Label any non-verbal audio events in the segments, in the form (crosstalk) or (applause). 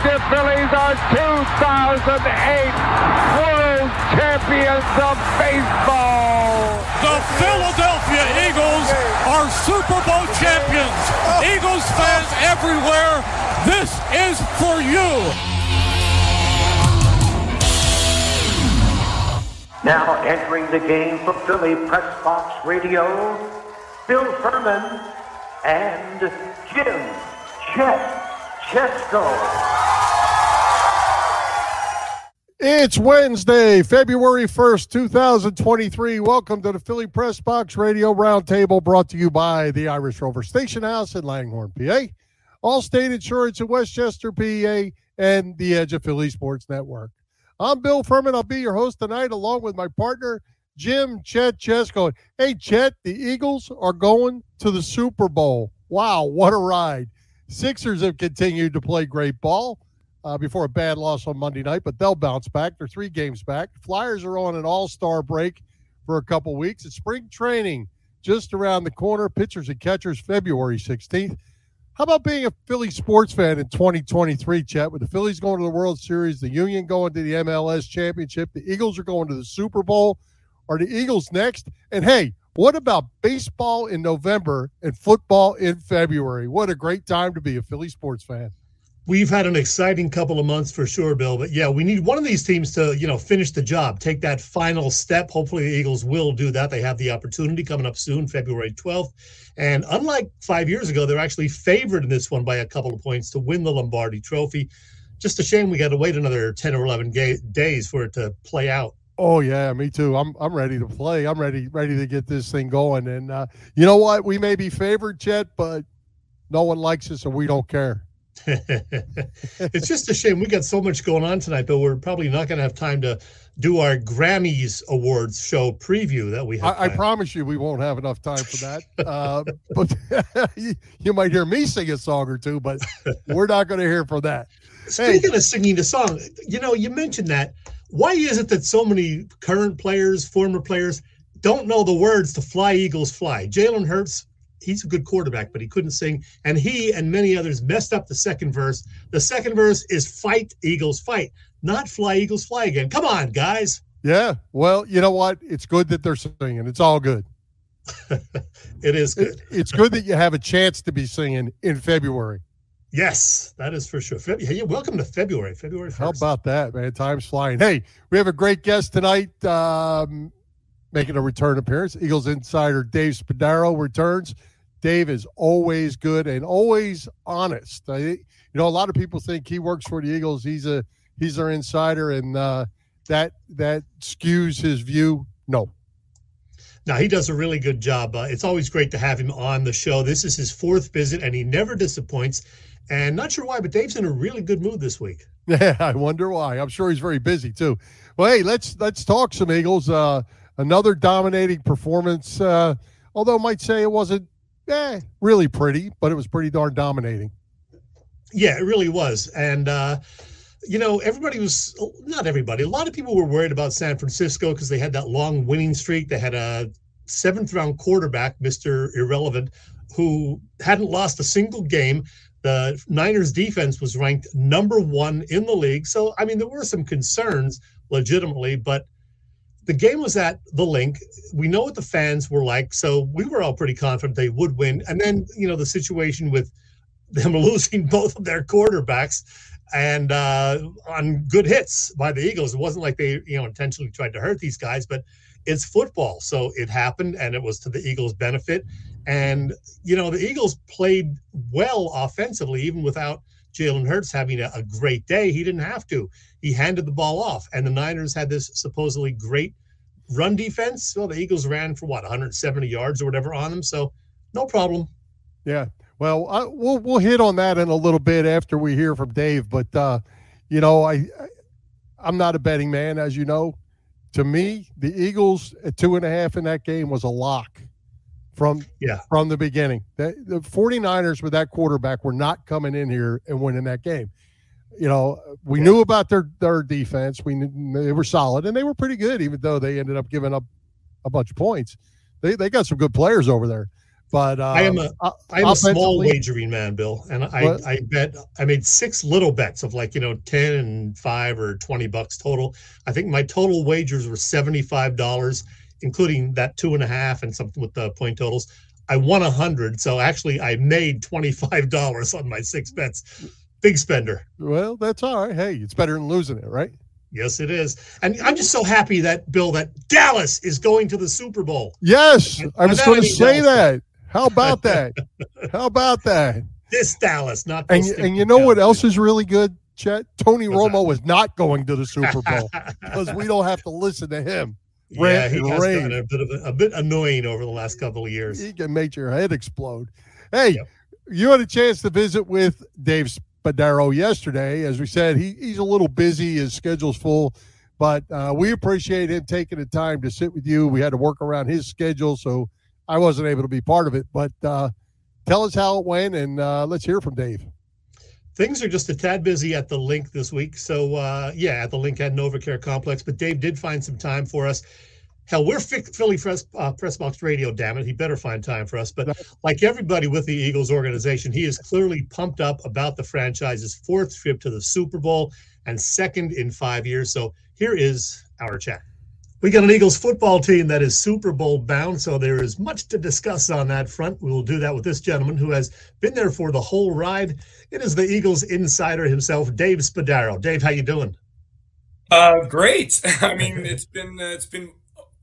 Philadelphia Phillies are 2008 World Champions of Baseball. The Philadelphia Eagles are Super Bowl champions. Eagles fans everywhere, this is for you. Now entering the game for Philly Press Box Radio, Bill Furman and Jim Chet Chesko. It's Wednesday, February 1st, 2023. Welcome to the Philly Press Box Radio Roundtable brought to you by the Irish Rover Station House in Langhorne, PA, Allstate Insurance in West Chester, PA, and the Edge of Philly Sports Network. I'm Bill Furman. I'll be your host tonight along with my partner, Jim Chet Chesko. Hey, Chet, the Eagles are going to the Super Bowl. Wow, what a ride. Sixers have continued to play great ball uh, before a bad loss on Monday night, but they'll bounce back. They're three games back. Flyers are on an all star break for a couple weeks. It's spring training just around the corner. Pitchers and catchers, February 16th. How about being a Philly sports fan in 2023, Chet? With the Phillies going to the World Series, the Union going to the MLS Championship, the Eagles are going to the Super Bowl. Are the Eagles next? And hey, what about baseball in November and football in February? What a great time to be a Philly sports fan. We've had an exciting couple of months for sure, Bill. But yeah, we need one of these teams to, you know, finish the job, take that final step. Hopefully, the Eagles will do that. They have the opportunity coming up soon, February 12th. And unlike five years ago, they're actually favored in this one by a couple of points to win the Lombardi Trophy. Just a shame we got to wait another 10 or 11 ga- days for it to play out. Oh yeah, me too. I'm I'm ready to play. I'm ready ready to get this thing going. And uh, you know what? We may be favored, Chet, but no one likes us, and we don't care. (laughs) it's just a shame we got so much going on tonight, but we're probably not going to have time to do our Grammys Awards show preview that we have. I, I promise you, we won't have enough time for that. uh, (laughs) but (laughs) you, you might hear me sing a song or two, but we're not going to hear for that. Speaking hey. of singing a song, you know, you mentioned that. Why is it that so many current players, former players, don't know the words to "Fly Eagles Fly"? Jalen Hurts he's a good quarterback, but he couldn't sing. And he and many others messed up the second verse. The second verse is fight, Eagles, fight, not fly, Eagles, fly again. Come on, guys. Yeah. Well, you know what? It's good that they're singing. It's all good. (laughs) it is good. It's good that you have a chance to be singing in February. Yes, that is for sure. Hey, welcome to February. February 1st. How about that, man? Time's flying. Hey, we have a great guest tonight um, making a return appearance. Eagles insider Dave Spadaro returns. Dave is always good and always honest. I, you know, a lot of people think he works for the Eagles. He's a he's their insider, and uh, that that skews his view. No. Now he does a really good job. Uh, it's always great to have him on the show. This is his fourth visit, and he never disappoints. And not sure why, but Dave's in a really good mood this week. (laughs) Yeah, I wonder why. I'm sure he's very busy too. Well, hey, let's let's talk some Eagles. Uh, another dominating performance. Uh, although I might say it wasn't eh, really pretty, but it was pretty darn dominating. Yeah, it really was. And, uh, you know, everybody was not everybody. A lot of people were worried about San Francisco because they had that long winning streak. They had a seventh round quarterback, Mr. Irrelevant, who hadn't lost a single game. The Niners defense was ranked number one in the league. So, I mean, there were some concerns legitimately, but the game was at the Linc. We know what the fans were like, so we were all pretty confident they would win. And then, you know, the situation with them (laughs) losing both of their quarterbacks and uh, on good hits by the Eagles. It wasn't like they, you know, intentionally tried to hurt these guys, but it's football. So it happened and it was to the Eagles' benefit. And, you know, the Eagles played well offensively, even without Jalen Hurts having a, a, great day. He didn't have to. He handed the ball off. And the Niners had this supposedly great run defense. Well, the Eagles ran for what 170 yards or whatever on them. So no problem. Yeah. Well, I, we'll we'll hit on that in a little bit after we hear from Dave. But uh, you know, I I'm not a betting man, as you know. To me, the Eagles at two and a half in that game was a lock from yeah from the beginning. The, the 49ers with that quarterback were not coming in here and winning that game. You know, we yeah. knew about their their defense. We knew they were solid and they were pretty good, even though they ended up giving up a bunch of points. They they got some good players over there. But um, I am a I am a small wagering man, Bill, and I what? I bet I made six little bets of like you know ten and five or twenty bucks total. I think my total wagers were seventy five dollars, including that two and a half and something with the point totals. I won a hundred, so actually I made twenty five dollars on my six bets. Big spender. Well, that's all right. Hey, it's better than losing it, right? Yes, it is. And I'm just so happy that Bill that Dallas is going to the Super Bowl. Yes, I was going to say that. How about that? How about that? This Dallas, not and, and you know Dallas. what else is really good, Chet? Tony What's Romo that? is not going to the Super Bowl (laughs) because we don't have to listen to him. Yeah, he has been a bit of a, a, bit annoying over the last couple of years. He can make your head explode. Hey, yep. you had a chance to visit with Dave Spadaro yesterday. As we said, he, he's a little busy, his schedule's full, but uh, we appreciate him taking the time to sit with you. We had to work around his schedule, so I wasn't able to be part of it. But uh, tell us how it went, and uh, let's hear from Dave. Things are just a tad busy at the Linc this week. So, uh, yeah, at the Linc at NovaCare Complex, but Dave did find some time for us. Hell, we're Philly Press, uh, Press Box Radio, damn it. He better find time for us. But like everybody with the Eagles organization, he is clearly pumped up about the franchise's fourth trip to the Super Bowl and second in five years. So here is our chat. We got an Eagles football team that is Super Bowl bound, so there is much to discuss on that front. We will do that with this gentleman who has been there for the whole ride. It is the Eagles insider himself, Dave Spadaro. Dave, how you doing? Uh, great. (laughs) I mean, it's been uh, it's been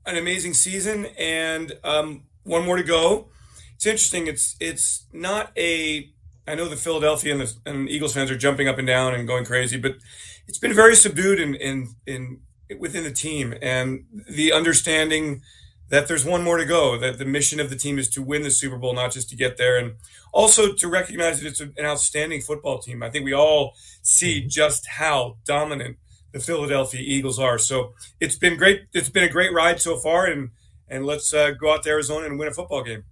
an amazing season, and um, one more to go. It's interesting. It's it's not a. I know the Philadelphia and the and Eagles fans are jumping up and down and going crazy, but it's been very subdued in in in within the team, and the understanding that there's one more to go. That the mission of the team is to win the Super Bowl, not just to get there, and also to recognize that it's an outstanding football team. I think we all see mm-hmm. just how dominant the Philadelphia Eagles are. So it's been great. It's been a great ride so far, and and let's uh, go out to Arizona and win a football game.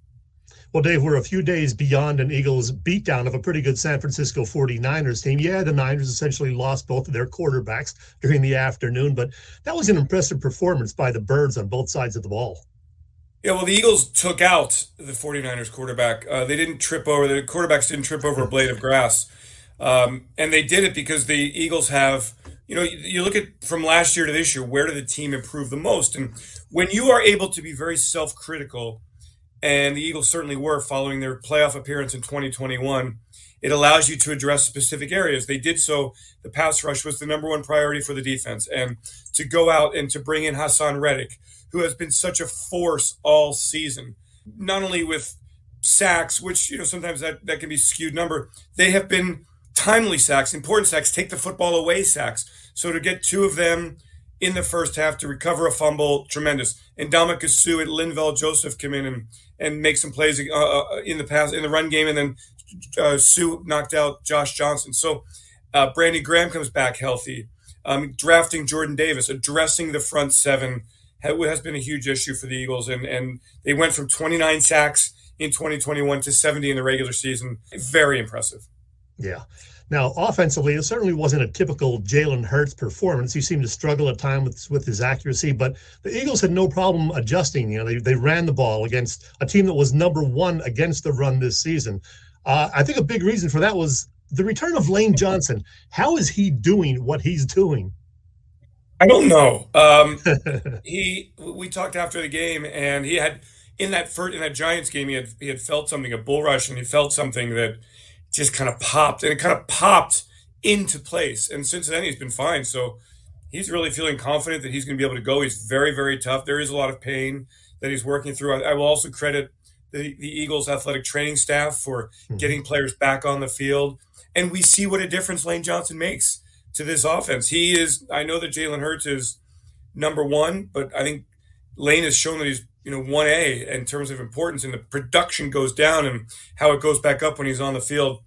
Well, Dave, we're a few days beyond an Eagles beatdown of a pretty good San Francisco 49ers team. Yeah, the Niners essentially lost both of their quarterbacks during the afternoon, but that was an impressive performance by the Birds on both sides of the ball. Yeah, well, the Eagles took out the 49ers quarterback. Uh, they didn't trip over, the quarterbacks didn't trip over a blade of grass. Um, and they did it because the Eagles have you know, you look at from last year to this year, where did the team improve the most? And when you are able to be very self critical, and the Eagles certainly were following their playoff appearance in 2021, it allows you to address specific areas. They did so. The pass rush was the number one priority for the defense. And to go out and to bring in Haason Reddick, who has been such a force all season, not only with sacks, which, you know, sometimes that, that can be skewed number, they have been timely sacks, important sacks, take the football away sacks. So to get two of them in the first half to recover a fumble, tremendous. And Ndamukong Suh and Linval Joseph come in and, and make some plays uh, uh, in the pass in the run game, and then uh, Suh knocked out Josh Johnson. So uh, Graham comes back healthy. Um, drafting Jordan Davis, addressing the front seven has been a huge issue for the Eagles, and and they went from 29 sacks in 2021 to 70 in the regular season. Very impressive. Yeah. Now, offensively, it certainly wasn't a typical Jalen Hurts performance. He seemed to struggle at times with, with his accuracy, but the Eagles had no problem adjusting. You know, they, they ran the ball against a team that was number one against the run this season. Uh, I think a big reason for that was the return of Lane Johnson. How is he doing what he's doing? I don't know. Um, (laughs) he we talked after the game, and he had in that first, in that Giants game, he had he had felt something a bull rush, and he felt something that just kind of popped and it kind of popped into place. And since then, he's been fine. So he's really feeling confident that he's going to be able to go. He's very, very tough. There is a lot of pain that he's working through. I, I will also credit the, the Eagles athletic training staff for mm-hmm. getting players back on the field. And we see what a difference Lane Johnson makes to this offense. He is, I know that Jalen Hurts is number one, but I think Lane has shown that he's you know, 1A in terms of importance, and the production goes down and how it goes back up when he's on the field.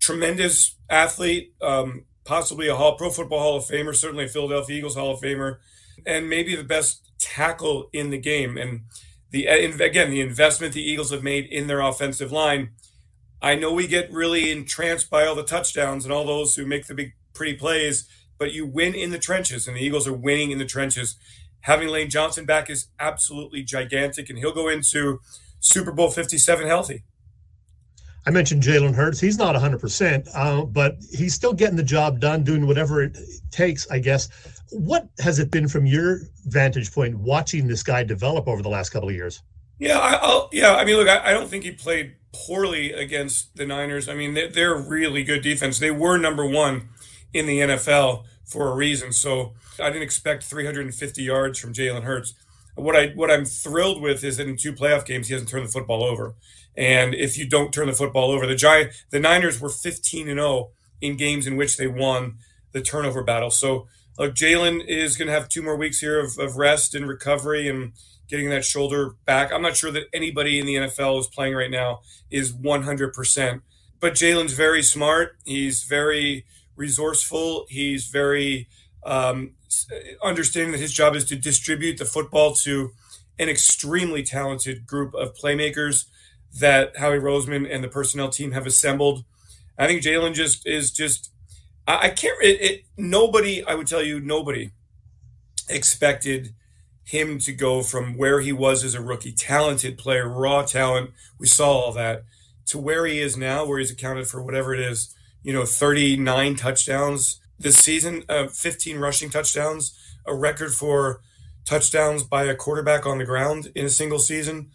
Tremendous athlete, um, possibly a Hall Pro Football Hall of Famer, certainly a Philadelphia Eagles Hall of Famer, and maybe the best tackle in the game. And the again, the investment the Eagles have made in their offensive line. I know we get really entranced by all the touchdowns and all those who make the big pretty plays, but you win in the trenches, and the Eagles are winning in the trenches having Lane Johnson back is absolutely gigantic, and he'll go into Super Bowl 57 healthy. I mentioned Jalen Hurts. He's not 100%, uh, but he's still getting the job done, doing whatever it takes, I guess. What has it been from your vantage point watching this guy develop over the last couple of years? Yeah, I, yeah. I mean, look, I, I, don't think he played poorly against the Niners. I mean, they're, they're really good defense. They were number one in the NFL for a reason. So I didn't expect 350 yards from Jalen Hurts. What I what I'm thrilled with is that in two playoff games he hasn't turned the football over. And if you don't turn the football over, the Giant the Niners were 15 and 0 in games in which they won the turnover battle. So look, Jalen is going to have two more weeks here of, of rest and recovery and getting that shoulder back. I'm not sure that anybody in the NFL is playing right now is 100%. But Jalen's very smart. He's very resourceful. He's very um, understanding that his job is to distribute the football to an extremely talented group of playmakers that Howie Roseman and the personnel team have assembled. I think Jalen just is just I, I can't it, it, nobody I would tell you nobody expected him to go from where he was as a rookie, talented player, raw talent. We saw all that to where he is now, where he's accounted for whatever it is, you know, 39 touchdowns this season, uh, 15 rushing touchdowns, a record for touchdowns by a quarterback on the ground in a single season.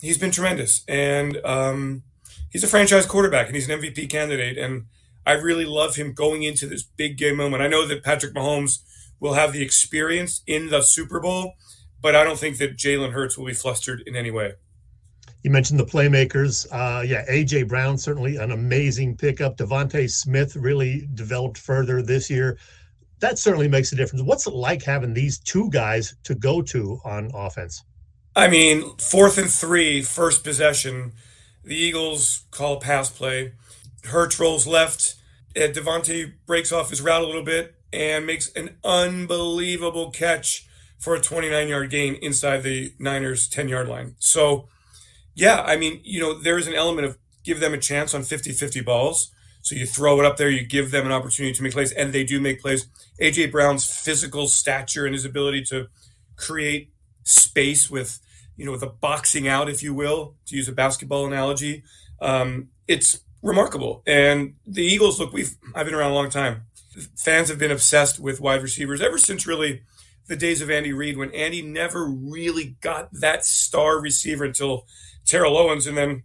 He's been tremendous, and um, he's a franchise quarterback, and he's an MVP candidate. And I really love him going into this big game moment. I know that Patrick Mahomes will have the experience in the Super Bowl, but I don't think that Jalen Hurts will be flustered in any way. You mentioned the playmakers. Uh, yeah, AJ Brown certainly an amazing pickup. DeVonta Smith really developed further this year. That certainly makes a difference. What's it like having these two guys to go to on offense? I mean, fourth and three, first possession. The Eagles call pass play. Hurts rolls left. DeVonta breaks off his route a little bit and makes an unbelievable catch for a 29 yard gain inside the Niners 10 yard line. So yeah, I mean, you know, there is an element of give them a chance on 50 50 balls. So you throw it up there, you give them an opportunity to make plays, and they do make plays. AJ Brown's physical stature and his ability to create space with, you know, with a boxing out, if you will, to use a basketball analogy, um, it's remarkable. And the Eagles, look, we've I've been around a long time. Fans have been obsessed with wide receivers ever since really the days of Andy Reid, when Andy never really got that star receiver until Terrell Owens, and then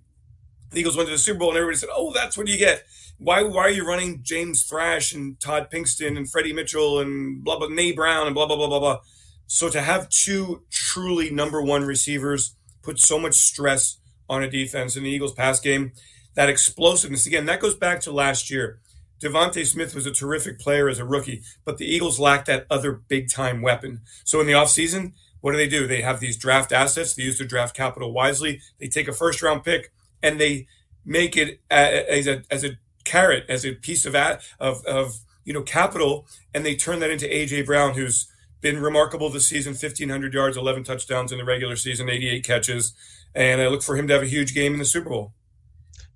the Eagles went to the Super Bowl, and everybody said, "Oh, that's what you get." Why, why are you running James Thrash and Todd Pinkston and Freddie Mitchell and blah blah Na Brown and blah blah blah blah blah? So to have two truly number one receivers put so much stress on a defense in the Eagles pass game, that explosiveness again, that goes back to last year. DeVonta Smith was a terrific player as a rookie, but the Eagles lacked that other big time weapon. So in the offseason, what do they do? They have these draft assets. They use their draft capital wisely. They take a first round pick and they make it as a as a carrot, as a piece of of of you know capital, and they turn that into AJ Brown, who's been remarkable this season 1500 yards 11 touchdowns in the regular season 88 catches and i look for him to have a huge game in the super bowl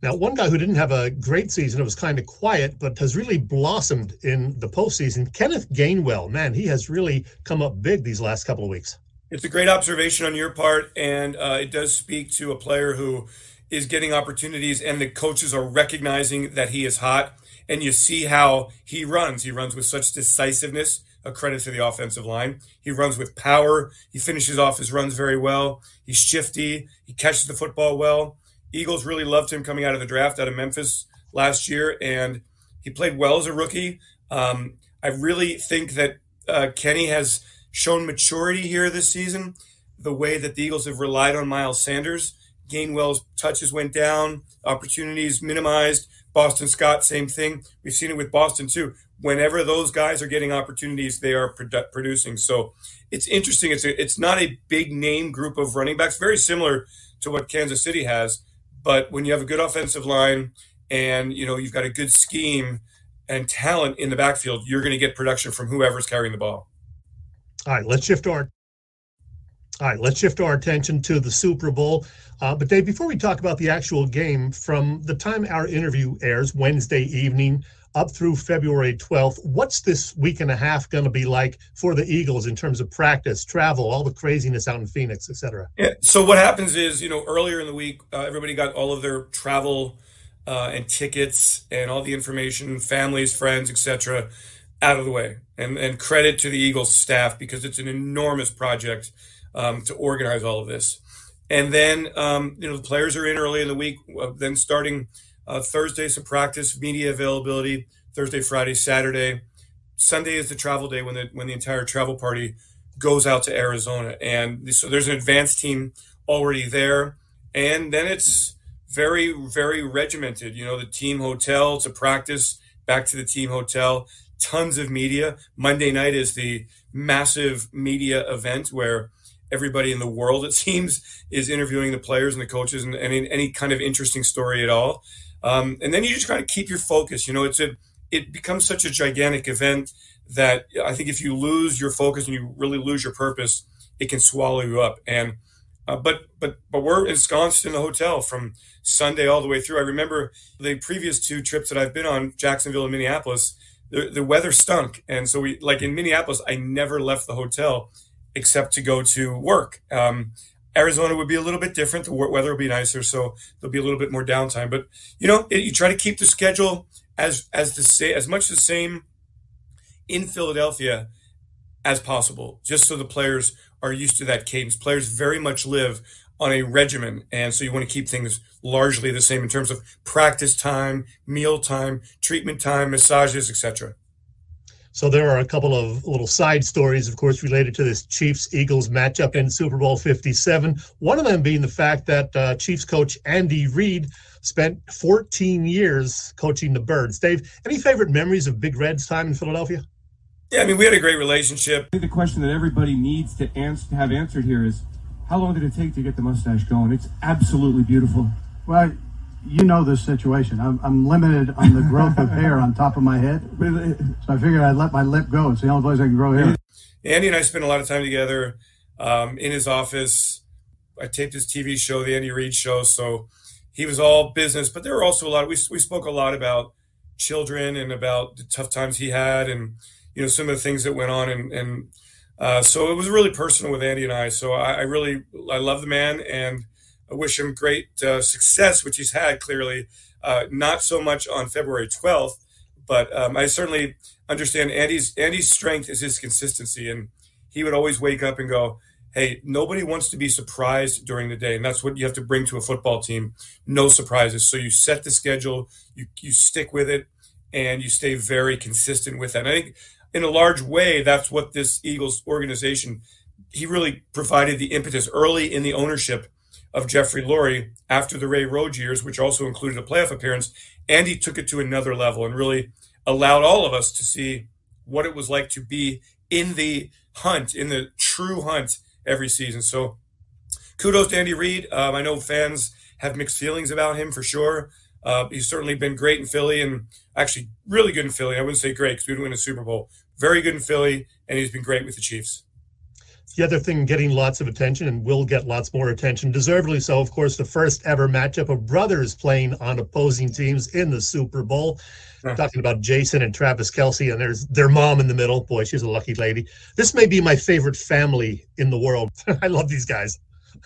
now, one guy who didn't have a great season, it was kind of quiet, but has really blossomed in the postseason, Kenneth Gainwell. Man, he has really come up big these last couple of weeks. It's a great observation on your part, and uh, it does speak to a player who is getting opportunities, and the coaches are recognizing that he is hot. And you see how he runs. He runs with such decisiveness. A credit to the offensive line. He runs with power. He finishes off his runs very well. He's shifty. He catches the football well. Eagles really loved him coming out of the draft out of Memphis last year, and he played well as a rookie. Um, I really think that uh, Kenny has shown maturity here this season. The way that the Eagles have relied on Miles Sanders, Gainwell's touches went down, opportunities minimized. Boston Scott, same thing. We've seen it with Boston too. Whenever those guys are getting opportunities, they are produ- producing. So it's interesting. It's a, it's not a big name group of running backs, very similar to what Kansas City has. But when you have a good offensive line and you know you've got a good scheme and talent in the backfield, you're going to get production from whoever's carrying the ball. All right, let's shift our all right, let's shift our attention to the Super Bowl. Uh, but Dave, before we talk about the actual game, from the time our interview airs Wednesday evening, up through February 12th. What's this week and a half going to be like for the Eagles in terms of practice, travel, all the craziness out in Phoenix, et cetera? Yeah. So what happens is, you know, earlier in the week, uh, everybody got all of their travel uh, and tickets and all the information, families, friends, etc., out of the way. And and credit to the Eagles staff because it's an enormous project um, to organize all of this. And then um, you know the players are in early in the week. Uh, then starting uh, Thursday, some practice, media availability. Thursday, Friday, Saturday, Sunday is the travel day when the when the entire travel party goes out to Arizona. And so there's an advanced team already there. And then it's very, very regimented. You know, the team hotel to practice, back to the team hotel, tons of media. Monday night is the massive media event where everybody in the world, it (laughs) seems, is interviewing the players and the coaches and any, any kind of interesting story at all. Um, and then you just kind of keep your focus. You know, it's a it becomes such a gigantic event that I think if you lose your focus and you really lose your purpose, it can swallow you up. And uh, but but but we're ensconced in the hotel from Sunday all the way through. I remember the previous two trips that I've been on, Jacksonville and Minneapolis. The, the weather stunk, and so we like in Minneapolis. I never left the hotel except to go to work. Um, Arizona would be a little bit different. The weather will be nicer, so there'll be a little bit more downtime. But you know, it, you try to keep the schedule as as the as much the same in Philadelphia as possible, just so the players are used to that cadence. Players very much live on a regimen, and so you want to keep things largely the same in terms of practice time, meal time, treatment time, massages, etc. So there are a couple of little side stories, of course, related to this Chiefs Eagles matchup in Super Bowl 57. One of them being the fact that uh, Chiefs coach Andy Reid spent 14 years coaching the Birds. Dave, any favorite memories of Big Red's time in Philadelphia? Yeah, I mean, we had a great relationship. I think the question that everybody needs to answer, to have answered here is, how long did it take to get the mustache going? It's absolutely beautiful. Well, you know this situation. I'm, I'm limited on the growth of hair on top of my head, so I figured I'd let my lip go. It's the only place I can grow hair. Andy and I spent a lot of time together um, in his office. I taped his TV show, the Andy Reid Show, so he was all business. But there were also a lot. Of, we we spoke a lot about children and about the tough times he had, and you know some of the things that went on, and and uh, so it was really personal with Andy and I. So I, I really I love the man and I wish him great uh, success, which he's had clearly. Uh, not so much on February 12th, but um, I certainly understand Andy's Andy's strength is his consistency, and he would always wake up and go, "Hey, nobody wants to be surprised during the day, and that's what you have to bring to a football team. No surprises. So you set the schedule, you you stick with it, and you stay very consistent with that. And I think in a large way, that's what this Eagles organization. He really provided the impetus early in the ownership of Jeffrey Lurie after the Ray Rhodes years, which also included a playoff appearance. Andy took it to another level and really allowed all of us to see what it was like to be in the hunt, in the true hunt every season. So kudos to Andy Reid. Um, I know fans have mixed feelings about him for sure. Uh, he's certainly been great in Philly and actually really good in Philly. I wouldn't say great because we didn't win a Super Bowl. Very good in Philly, and he's been great with the Chiefs. The other thing getting lots of attention and will get lots more attention, deservedly so, of course, the first ever matchup of brothers playing on opposing teams in the Super Bowl. Yeah. Talking about Jason and Travis Kelce, and there's their mom in the middle. Boy, she's a lucky lady. This may be my favorite family in the world. (laughs) I love these guys.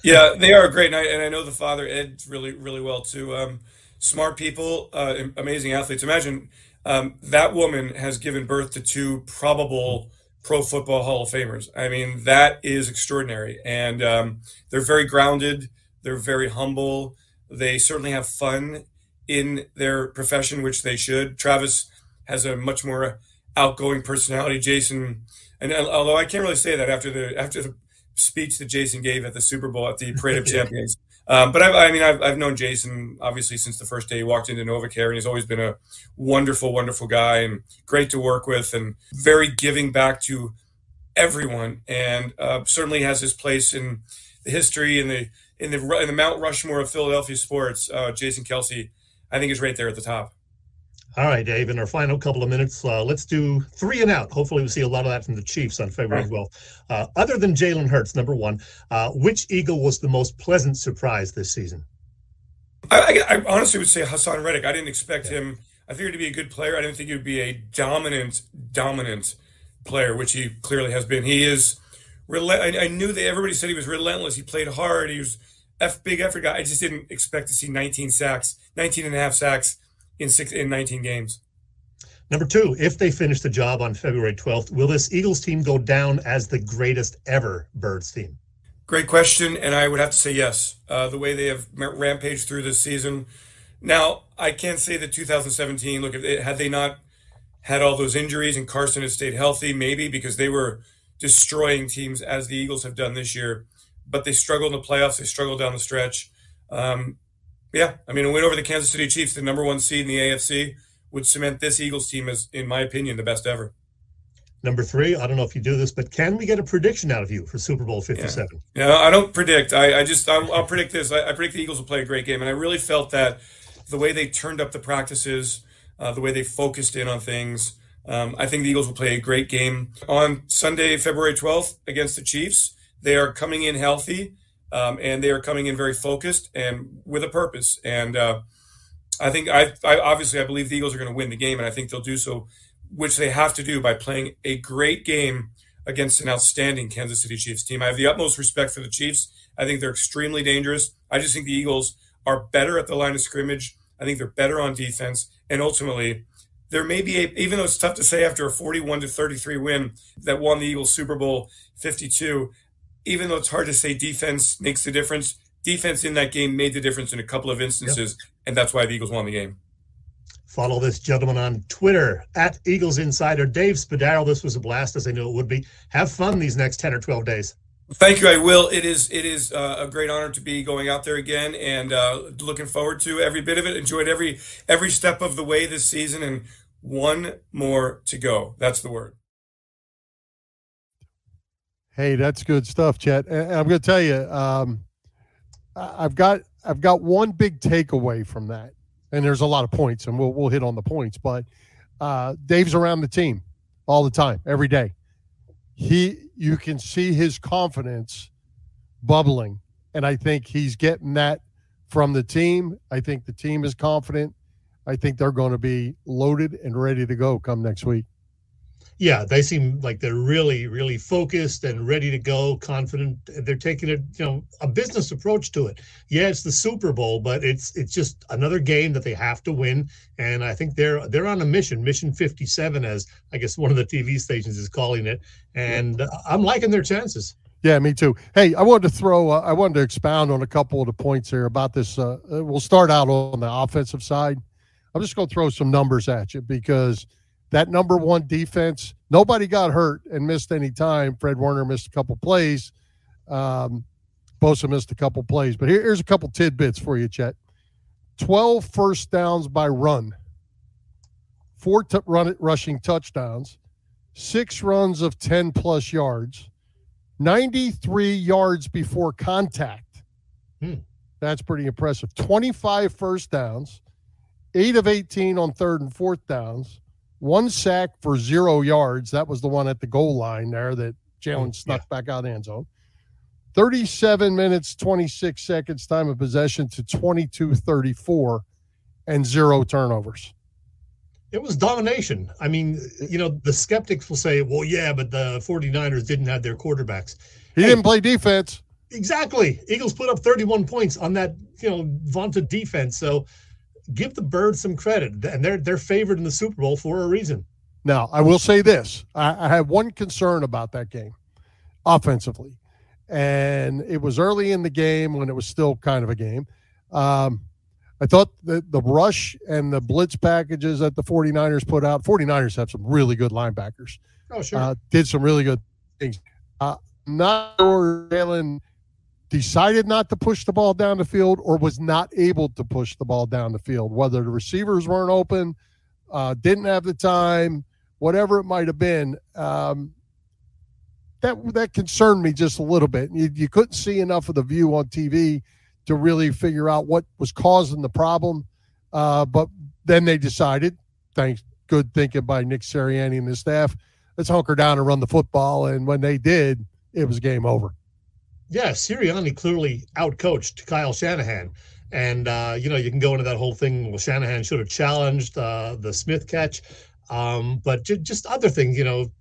Yeah, they are a great, and I, and I know the father Ed really, really well too. Um, smart people, uh, amazing athletes. Imagine um, that woman has given birth to two probable Pro Football Hall of Famers. I mean, that is extraordinary. And um, they're very grounded, they're very humble, they certainly have fun in their profession, which they should. Travis has a much more outgoing personality. Jason, and although I can't really say that after the after the speech that Jason gave at the Super Bowl at the Parade of (laughs) Champions, um, but I've, I mean, I've, I've known Jason obviously since the first day he walked into NovaCare, and he's always been a wonderful, wonderful guy and great to work with, and very giving back to everyone, and uh, certainly has his place in the history in the in the in the Mount Rushmore of Philadelphia sports. Uh, Jason Kelce, I think, is right there at the top. All right, Dave. In our final couple of minutes, uh, let's do three and out. Hopefully, we see a lot of that from the Chiefs on February 12th. Uh, other than Jalen Hurts, number one, uh, which Eagle was the most pleasant surprise this season? I, I, I, honestly would say Haason Reddick. I didn't expect yeah. him. I figured he'd be a good player. I didn't think he would be a dominant, dominant player, which he clearly has been. He is. I, I knew that everybody said he was relentless. He played hard. He was F big effort guy. I just didn't expect to see 19 sacks, 19 and a half sacks in six in 19 games. Number two, if they finish the job on February 12th, will this Eagles team go down as the greatest ever Birds team? Great question, and I would have to say yes. Uh, the way they have rampaged through this season. Now, I can't say that 2017. Look, if had they not had all those injuries and Carson had stayed healthy, maybe because they were destroying teams as the Eagles have done this year. But they struggled in the playoffs. They struggled down the stretch. Um, yeah, I mean, a win over the Kansas City Chiefs, the number one seed in the AFC, would cement this Eagles team as, in my opinion, the best ever. Number three, I don't know if you do this, but can we get a prediction out of you for Super Bowl 57? Yeah, yeah I don't predict. I, I just, I'll, I'll, predict this. I, I, predict the Eagles will play a great game. And I really felt that the way they turned up the practices, uh, the way they focused in on things, um, I think the Eagles will play a great game on Sunday, February 12th against the Chiefs. They are coming in healthy um, and they are coming in very focused and with a purpose. And uh, I think I, I obviously I believe the Eagles are going to win the game, and I think they'll do so which they have to do by playing a great game against an outstanding Kansas City Chiefs team. I have the utmost respect for the Chiefs. I think they're extremely dangerous. I just think the Eagles are better at the line of scrimmage. I think they're better on defense. And ultimately, there may be a, even though it's tough to say after a 41 to 33 win that won the Eagles Super Bowl 52, even though it's hard to say defense makes the difference, defense in that game made the difference in a couple of instances. Yep. And that's why the Eagles won the game. Follow this gentleman on Twitter at Eagles Insider. Dave Spadaro, this was a blast, as I knew it would be. Have fun these next 10 or 12 days. Thank you. I will. It is it is uh, a great honor to be going out there again, and uh, looking forward to every bit of it. Enjoyed every every step of the way this season, and one more to go. That's the word. Hey, that's good stuff, Chet. And I'm going to tell you, um, I've got I've got one big takeaway from that and there's a lot of points, and we'll we'll hit on the points. But uh, Dave's around the team all the time, every day. He, you can see his confidence bubbling, and I think he's getting that from the team. I think the team is confident. I think they're going to be loaded and ready to go come next week yeah, they seem like they're really, really focused and ready to go, confident. They're taking a you know a business approach to it. Yeah, it's the Super Bowl, but it's it's just another game that they have to win. And I think they're they're on a mission, mission 57, as I guess one of the TV stations is calling it. And uh, I'm liking their chances. Yeah, me too. Hey, I wanted to throw, uh, I wanted to expound on a couple of the points here about this. Uh, uh we'll start out on the offensive side. I'm just going to throw some numbers at you because that number one defense, nobody got hurt and missed any time. Fred Warner missed a couple plays. Um, Bosa missed a couple plays. But here, here's a couple tidbits for you, Chet. 12 first downs by run, four t- run, rushing touchdowns, six runs of 10 plus yards, 93 yards before contact. Hmm. That's pretty impressive. 25 first downs, eight of 18 on third and fourth downs, one sack for zero yards. That was the one at the goal line there that Jalen oh, snuck yeah. back out of the end zone. 37 minutes, 26 seconds time of possession to 22 34 and zero turnovers. It was domination. I mean, you know, the skeptics will say, well, yeah, but the 49ers didn't have their quarterbacks. He hey, didn't play defense. Exactly. Eagles put up 31 points on that, you know, vaunted defense. So give the Birds some credit, and they're they're favored in the Super Bowl for a reason. Now, I will say this: I, I have one concern about that game, offensively, and it was early in the game when it was still kind of a game. Um, I thought the, the rush and the blitz packages that the 49ers put out, 49ers have some really good linebackers. Oh, sure. Uh, did some really good things. Uh, not sure Jalen decided not to push the ball down the field or was not able to push the ball down the field, whether the receivers weren't open, uh, didn't have the time, whatever it might have been. Um, that that concerned me just a little bit. You, you couldn't see enough of the view on TV to really figure out what was causing the problem. Uh, but then they decided, thanks good thinking by Nick Sirianni and his staff, let's hunker down and run the football. And when they did, it was game over yeah, Sirianni clearly outcoached Kyle Shanahan. And uh, you know, you can go into that whole thing. Well, Shanahan should have challenged uh, the Smith catch, um, but j- just other things. You know,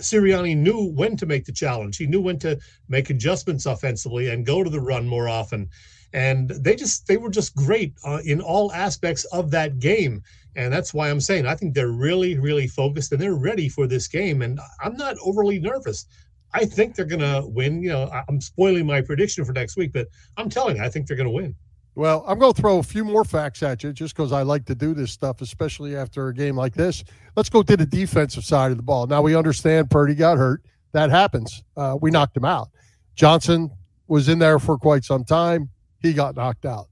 Sirianni knew when to make the challenge. He knew when to make adjustments offensively and go to the run more often. And they just they were just great uh, in all aspects of that game. And that's why I'm saying I think they're really, really focused and they're ready for this game. And I'm not overly nervous. I think they're going to win. You know, I'm spoiling my prediction for next week, but I'm telling you, I think they're going to win. Well, I'm going to throw a few more facts at you just because I like to do this stuff, especially after a game like this. Let's go to the defensive side of the ball. Now, we understand Purdy got hurt. That happens. Uh, we knocked him out. Johnson was in there for quite some time. He got knocked out.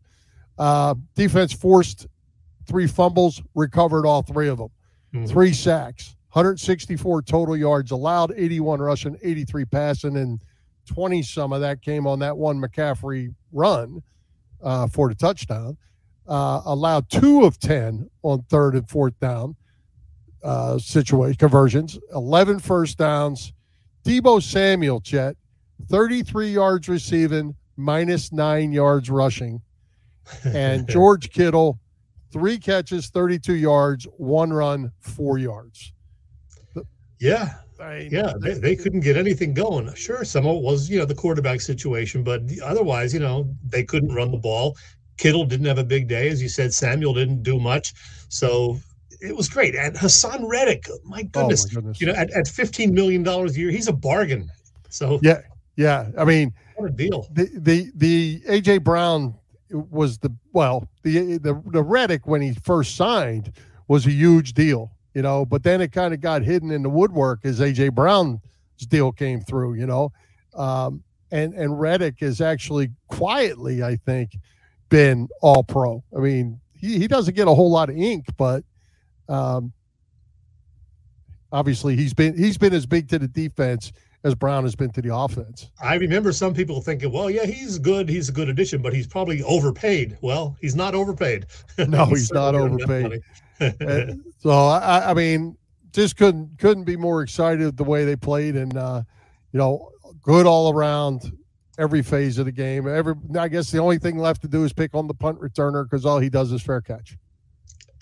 Uh, defense forced three fumbles, recovered all three of them, mm-hmm. three sacks, 164 total yards allowed, 81 rushing, 83 passing, and 20 some of that came on that one McCaffrey run uh, for the touchdown. Uh, allowed two of 10 on third and fourth down uh, situation conversions, 11 first downs. Deebo Samuel, Chet, 33 yards receiving, minus nine yards rushing. And (laughs) George Kittle, three catches, 32 yards, one run, four yards. Yeah. yeah, they, they couldn't get anything going. Sure, some of it was, you know, the quarterback situation, but otherwise, you know, they couldn't run the ball. Kittle didn't have a big day, as you said. Samuel didn't do much. So it was great. And Haason Reddick, oh oh, my goodness, oh my goodness. you know, at, at $15 million a year, he's a bargain. So yeah, yeah. I mean, what a deal. The the the AJ Brown was the well, the the the Reddick when he first signed was a huge deal you know, but then it kind of got hidden in the woodwork as AJ Brown's deal came through, you know. Um, and and Reddick has actually quietly, I think, been all pro. I mean, he, he doesn't get a whole lot of ink, but um, obviously he's been he's been as big to the defense as Brown has been to the offense. I remember some people thinking, well, yeah, he's good, he's a good addition, but he's probably overpaid. Well, he's not overpaid. No, (laughs) he's, he's not overpaid. (laughs) so I, I mean, just couldn't couldn't be more excited the way they played, and uh, you know, good all around every phase of the game. Every I guess the only thing left to do is pick on the punt returner because all he does is fair catch.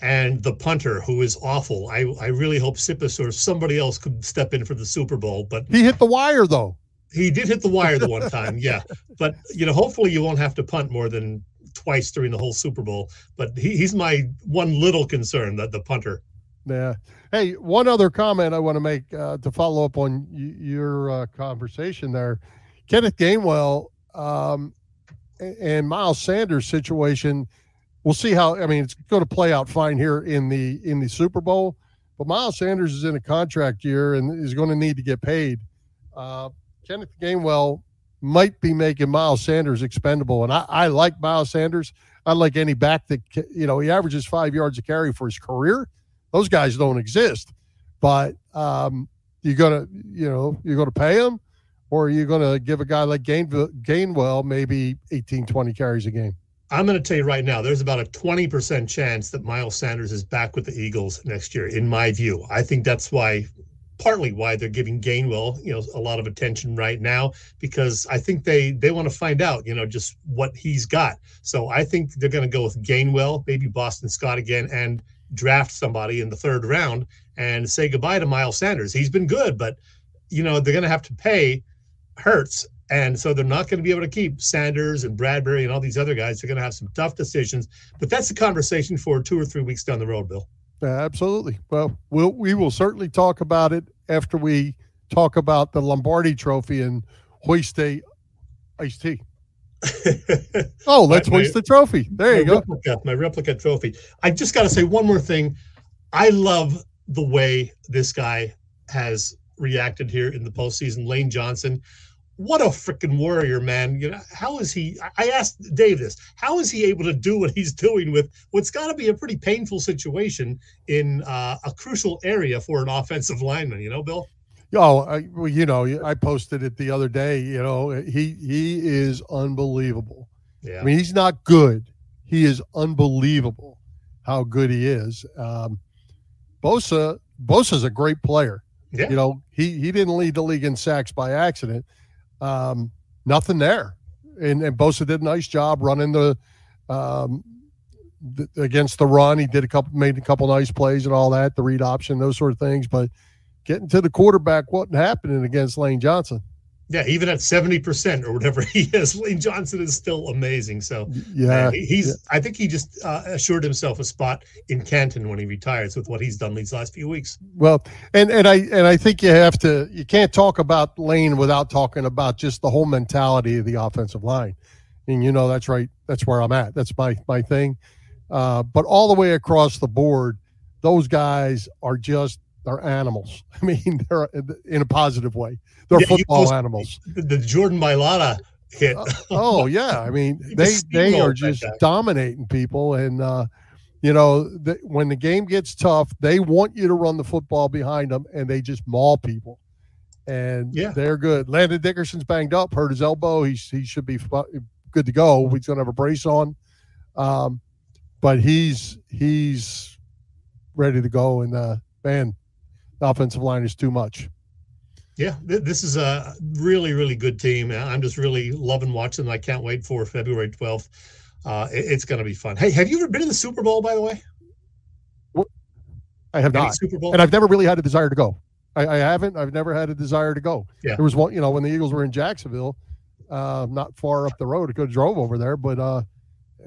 And the punter, who is awful. I, I really hope Siposs or somebody else could step in for the Super Bowl. But he hit the wire though. He did hit the wire the one time, (laughs) yeah. But you know, hopefully you won't have to punt more than twice during the whole Super Bowl. But he, he's my one little concern that the punter. Yeah. Hey, one other comment I want to make uh, to follow up on y- your uh, conversation there. Kenneth Gainwell um, and Miles Sanders situation. We'll see how. I mean, it's going to play out fine here in the in the Super Bowl. But Miles Sanders is in a contract year and is going to need to get paid. Uh, Kenneth Gainwell might be making Miles Sanders expendable. And I, I like Miles Sanders. I like any back that, you know, he averages five yards a carry for his career. Those guys don't exist. But um, you're going to, you know, you're going to pay him or are you going to give a guy like Gainwell, Gainwell maybe 18, 20 carries a game? I'm going to tell you right now, there's about a 20% chance that Miles Sanders is back with the Eagles next year, in my view. I think that's why partly why they're giving Gainwell, you know, a lot of attention right now because I think they they want to find out, you know, just what he's got. So I think they're going to go with Gainwell, maybe Boston Scott again, and draft somebody in the third round and say goodbye to Miles Sanders. He's been good, but you know they're going to have to pay Hurts, and so they're not going to be able to keep Sanders and Bradbury and all these other guys. They're going to have some tough decisions, but that's a conversation for two or three weeks down the road, Bill. Absolutely. Well, we'll we will certainly talk about it after we talk about the Lombardi Trophy and hoist a iced tea. (laughs) oh, let's my, hoist the trophy. There you go. Replica, my replica trophy. I just got to say one more thing. I love the way this guy has reacted here in the postseason. Lane Johnson what a freaking warrior, man. You know, how is he? I asked Dave this. How is he able to do what he's doing with what's got to be a pretty painful situation in uh, a crucial area for an offensive lineman? You know, Bill. Oh, I, well, you know, I posted it the other day. You know, he he is unbelievable. Yeah. I mean, he's not good. He is unbelievable how good he is. Um, Bosa Bosa's a great player. Yeah. You know, he he didn't lead the league in sacks by accident um, nothing there. And, and Bosa did a nice job running the Um, against the run, he did a couple, made a couple nice plays and all that, the read option, those sort of things. But getting to the quarterback wasn't happening against Lane Johnson. Yeah, even at seventy percent or whatever (laughs) he is, Lane Johnson is still amazing. So Yeah, uh, he- he's. I think he just uh, assured himself a spot in Canton when he retires with what he's done these last few weeks. Well, and and I and I think you have to you can't talk about Lane without talking about just the whole mentality of the offensive line. And you know that's right. That's where I'm at. That's my my thing. Uh, but all the way across the board, those guys are just they're animals. (laughs) I mean, they're in a positive way. They're Yeah, football post- animals. The, Jordan Mailata hit. Oh (laughs) yeah, I mean they they are just guy. dominating people, and uh, you know the, when the game gets tough, they want you to run the football behind them, and they just maul people. And Yeah. they're good. Landon Dickerson's banged up, hurt his elbow. He's he should be good to go. He's gonna have a brace on, um, but he's he's ready to go. And uh, man, the offensive line is too much. Yeah, th- this is a really, really good team. I'm just really loving watching them. I can't wait for February 12th. Uh, it- it's going to be fun. Hey, have you ever been in the Super Bowl, by the way? I have Any not. Super Bowl? and I've never really had a desire to go. I, I haven't. I've never had a desire to go. Yeah. There was one, you know, when the Eagles were in Jacksonville, uh, not far up the road. I could have drove over there, but uh,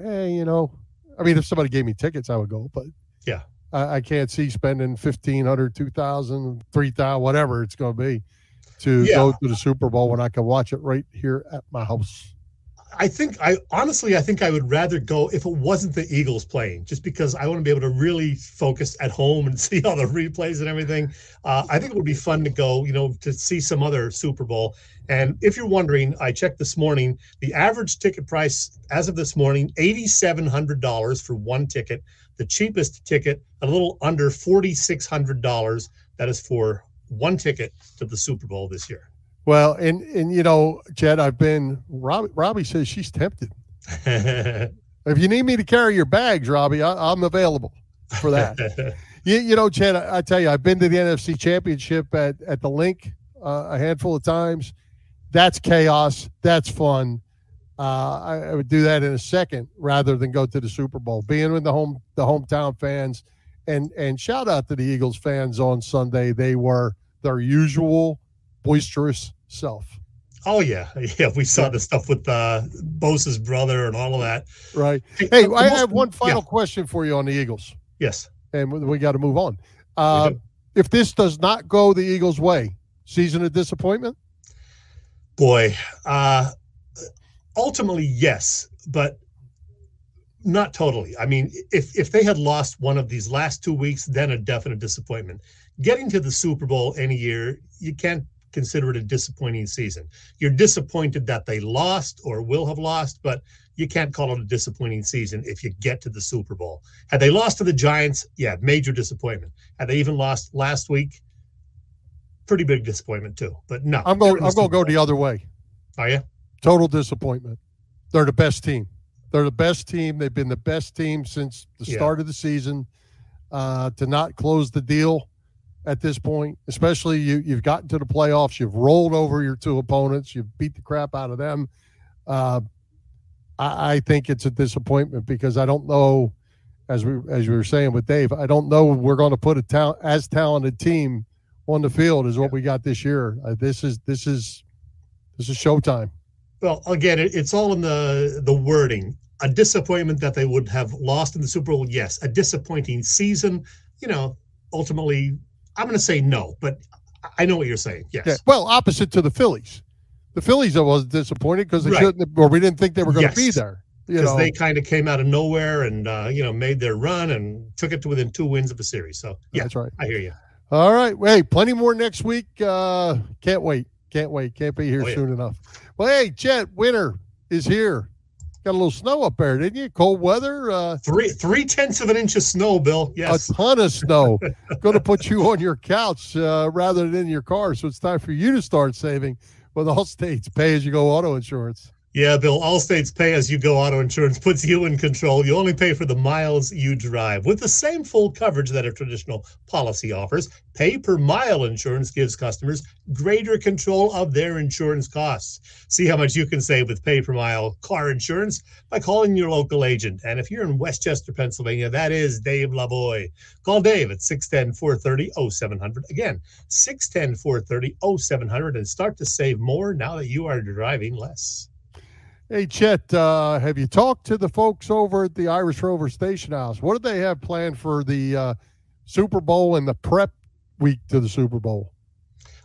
hey, you know, I mean, if somebody gave me tickets, I would go. But. I, I can't see spending 1500 2000 3000 whatever it's going to be, to Yeah. go to the Super Bowl when I can watch it right here at my house. I think I honestly I think I would rather go if it wasn't the Eagles playing, just because I want to be able to really focus at home and (laughs) see all the replays and everything. Uh, I think it would be fun to go, you know, to see some other Super Bowl. And if you're wondering, I checked this morning. The average ticket price as of this morning, eighty-seven hundred dollars for one ticket. The cheapest ticket, a little under forty-six hundred dollars. That is for one ticket to the Super Bowl this year. Well, and and you know, Chet, I've been. Robbie, Robbie says she's tempted. (laughs) If you need me to carry your bags, Robbie, I, I'm available for that. (laughs) you, you know, Chet, I, I tell you, I've been to the NFC Championship at, at the Linc uh, a handful of times. That's chaos. That's fun. Uh, I, I would do that in a second rather than go to the Super Bowl. Being with the home the hometown fans, and and shout out to the Eagles fans on Sunday. They were their usual boisterous self. Oh yeah, (laughs) yeah. We saw the stuff with uh, Bosa's brother and all of that. Right. Hey, Hey, I have one final yeah. question for you on the Eagles. Yes. and we, we got to move on. Uh, if this does not go the Eagles' way, season of disappointment. Boy, uh, ultimately yes, but not totally. I mean, if if they had lost one of these last two weeks, then a definite disappointment. Getting to the Super Bowl any year, you can't consider it a disappointing season. You're disappointed that they lost or will have lost, but you can't call it a disappointing season if you get to the Super Bowl. Had they lost to the Giants, yeah, major disappointment. Had they even lost last week, pretty big disappointment too. But no, I'm going. I'm going to go the other way. Are you? Total disappointment. They're the best team. They're the best team. They've been the best team since the Yeah. start of the season. Uh, to not close the deal at this point, especially you, you've gotten to the playoffs. You've rolled over your two opponents. You've beat the crap out of them. Uh, I, I think it's a disappointment because I don't know, as we as we were saying with Dave, I don't know we're going to put a tal- as talented team on the field as what we got this year. Uh, this is this is this is showtime. Well, again, it's all in the the wording. A disappointment that they would have lost in the Super Bowl, yes. A disappointing season, you know. Ultimately, I'm going to say no, but I know what you're saying. Yes. Yeah. Well, opposite to the Phillies. The Phillies I was disappointed because they Right. shouldn't, have, or we didn't think they were going to be there. Because they kind of came out of nowhere and uh, you know made their run and took it to within two wins of the series. So yeah, that's right. I hear you. All right. Hey, plenty more next week. Uh, can't wait. Can't wait. Can't be here Oh, yeah. soon enough. Well, hey, Chet, winter is here. Got a little snow up there, didn't you? Cold weather. Uh, Three three tenths of an inch of snow, Bill. Yes. A ton of snow. (laughs) Going to put you on your couch uh, rather than in your car. So it's time for you to start saving with Allstate's pay as you go auto insurance. Yeah, Bill, Allstate's pay as you go auto insurance puts you in control. You only pay for the miles you drive. With the same full coverage that a traditional policy offers, pay per mile insurance gives customers greater control of their insurance costs. See how much you can save with pay per mile car insurance by calling your local agent. And if you're in West Chester, Pennsylvania, that is Dave Lavoy. Call Dave at 610 430 0700. Again, 610 430 0700 and start to save more now that you are driving less. Hey, Chet, uh, have you talked to the folks over at the Irish Rover Station House? What do they have planned for the uh, Super Bowl and the prep week to the Super Bowl?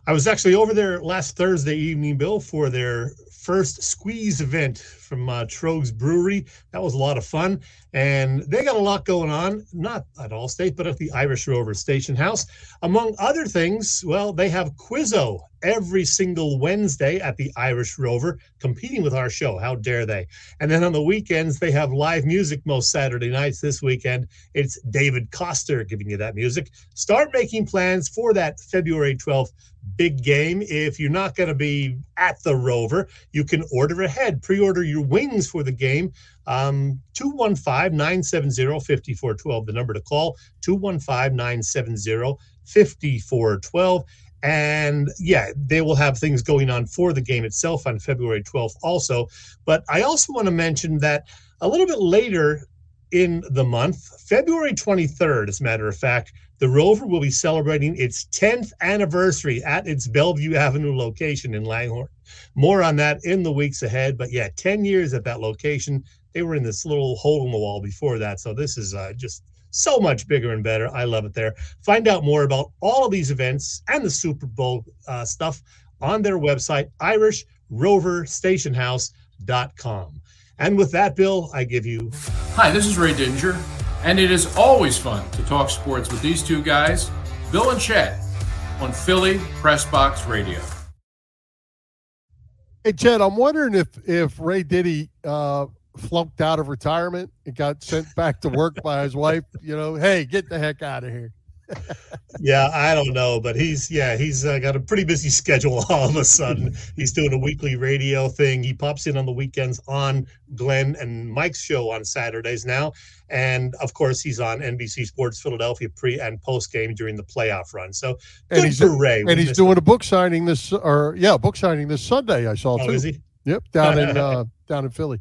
I was actually over there last Thursday evening, Bill, for their first squeeze event from uh, Tröegs Brewery. That was a lot of fun. And they got a lot going on, not at Allstate, but at the Irish Rover Station House. Among other things, well, they have Quizzo every single Wednesday at the Irish Rover, competing with our show. How dare they? And then on the weekends, they have live music most Saturday nights. This weekend, it's David Coster giving you that music. Start making plans for that February 12th big game. If you're not going to be at the Rover, you can order ahead, pre order your wings for the game. Um, 215 970 5412, the number to call 215 970 5412. And yeah, they will have things going on for the game itself on February 12th also. But I also want to mention that a little bit later in the month, February 23rd, as a matter of fact, the Rover will be celebrating its 10th anniversary at its Bellevue Avenue location in Langhorne. More on that in the weeks ahead. But yeah, 10 years at that location. They were in this little hole in the wall before that. So this is uh, just so much bigger and better. I love it there. Find out more about all of these events and the Super Bowl uh, stuff on their website, IrishRoverStationHouse.com. And with that, Bill, I give you. Hi, this is Ray Didinger, And it is always fun to talk sports with these two guys, Bill and Chet, on Philly Press Box Radio. Hey, Chet, I'm wondering if if Ray Diddy uh, flunked out of retirement and got sent back to work by his wife. You know, hey, get the heck out of here yeah, I don't know, but he's yeah, he's uh, got a pretty busy (laughs) schedule all of a sudden. he's doing a weekly radio thing. He pops in on the weekends on Glenn and Mike's show on Saturdays now, and of course he's on NBC Sports Philadelphia pre and post game during the playoff run. So and he's, for Ray. And he's doing him. a book signing this or yeah, book signing this Sunday. I saw oh, too. Is he? Yep, down in (laughs) uh, down in Philly.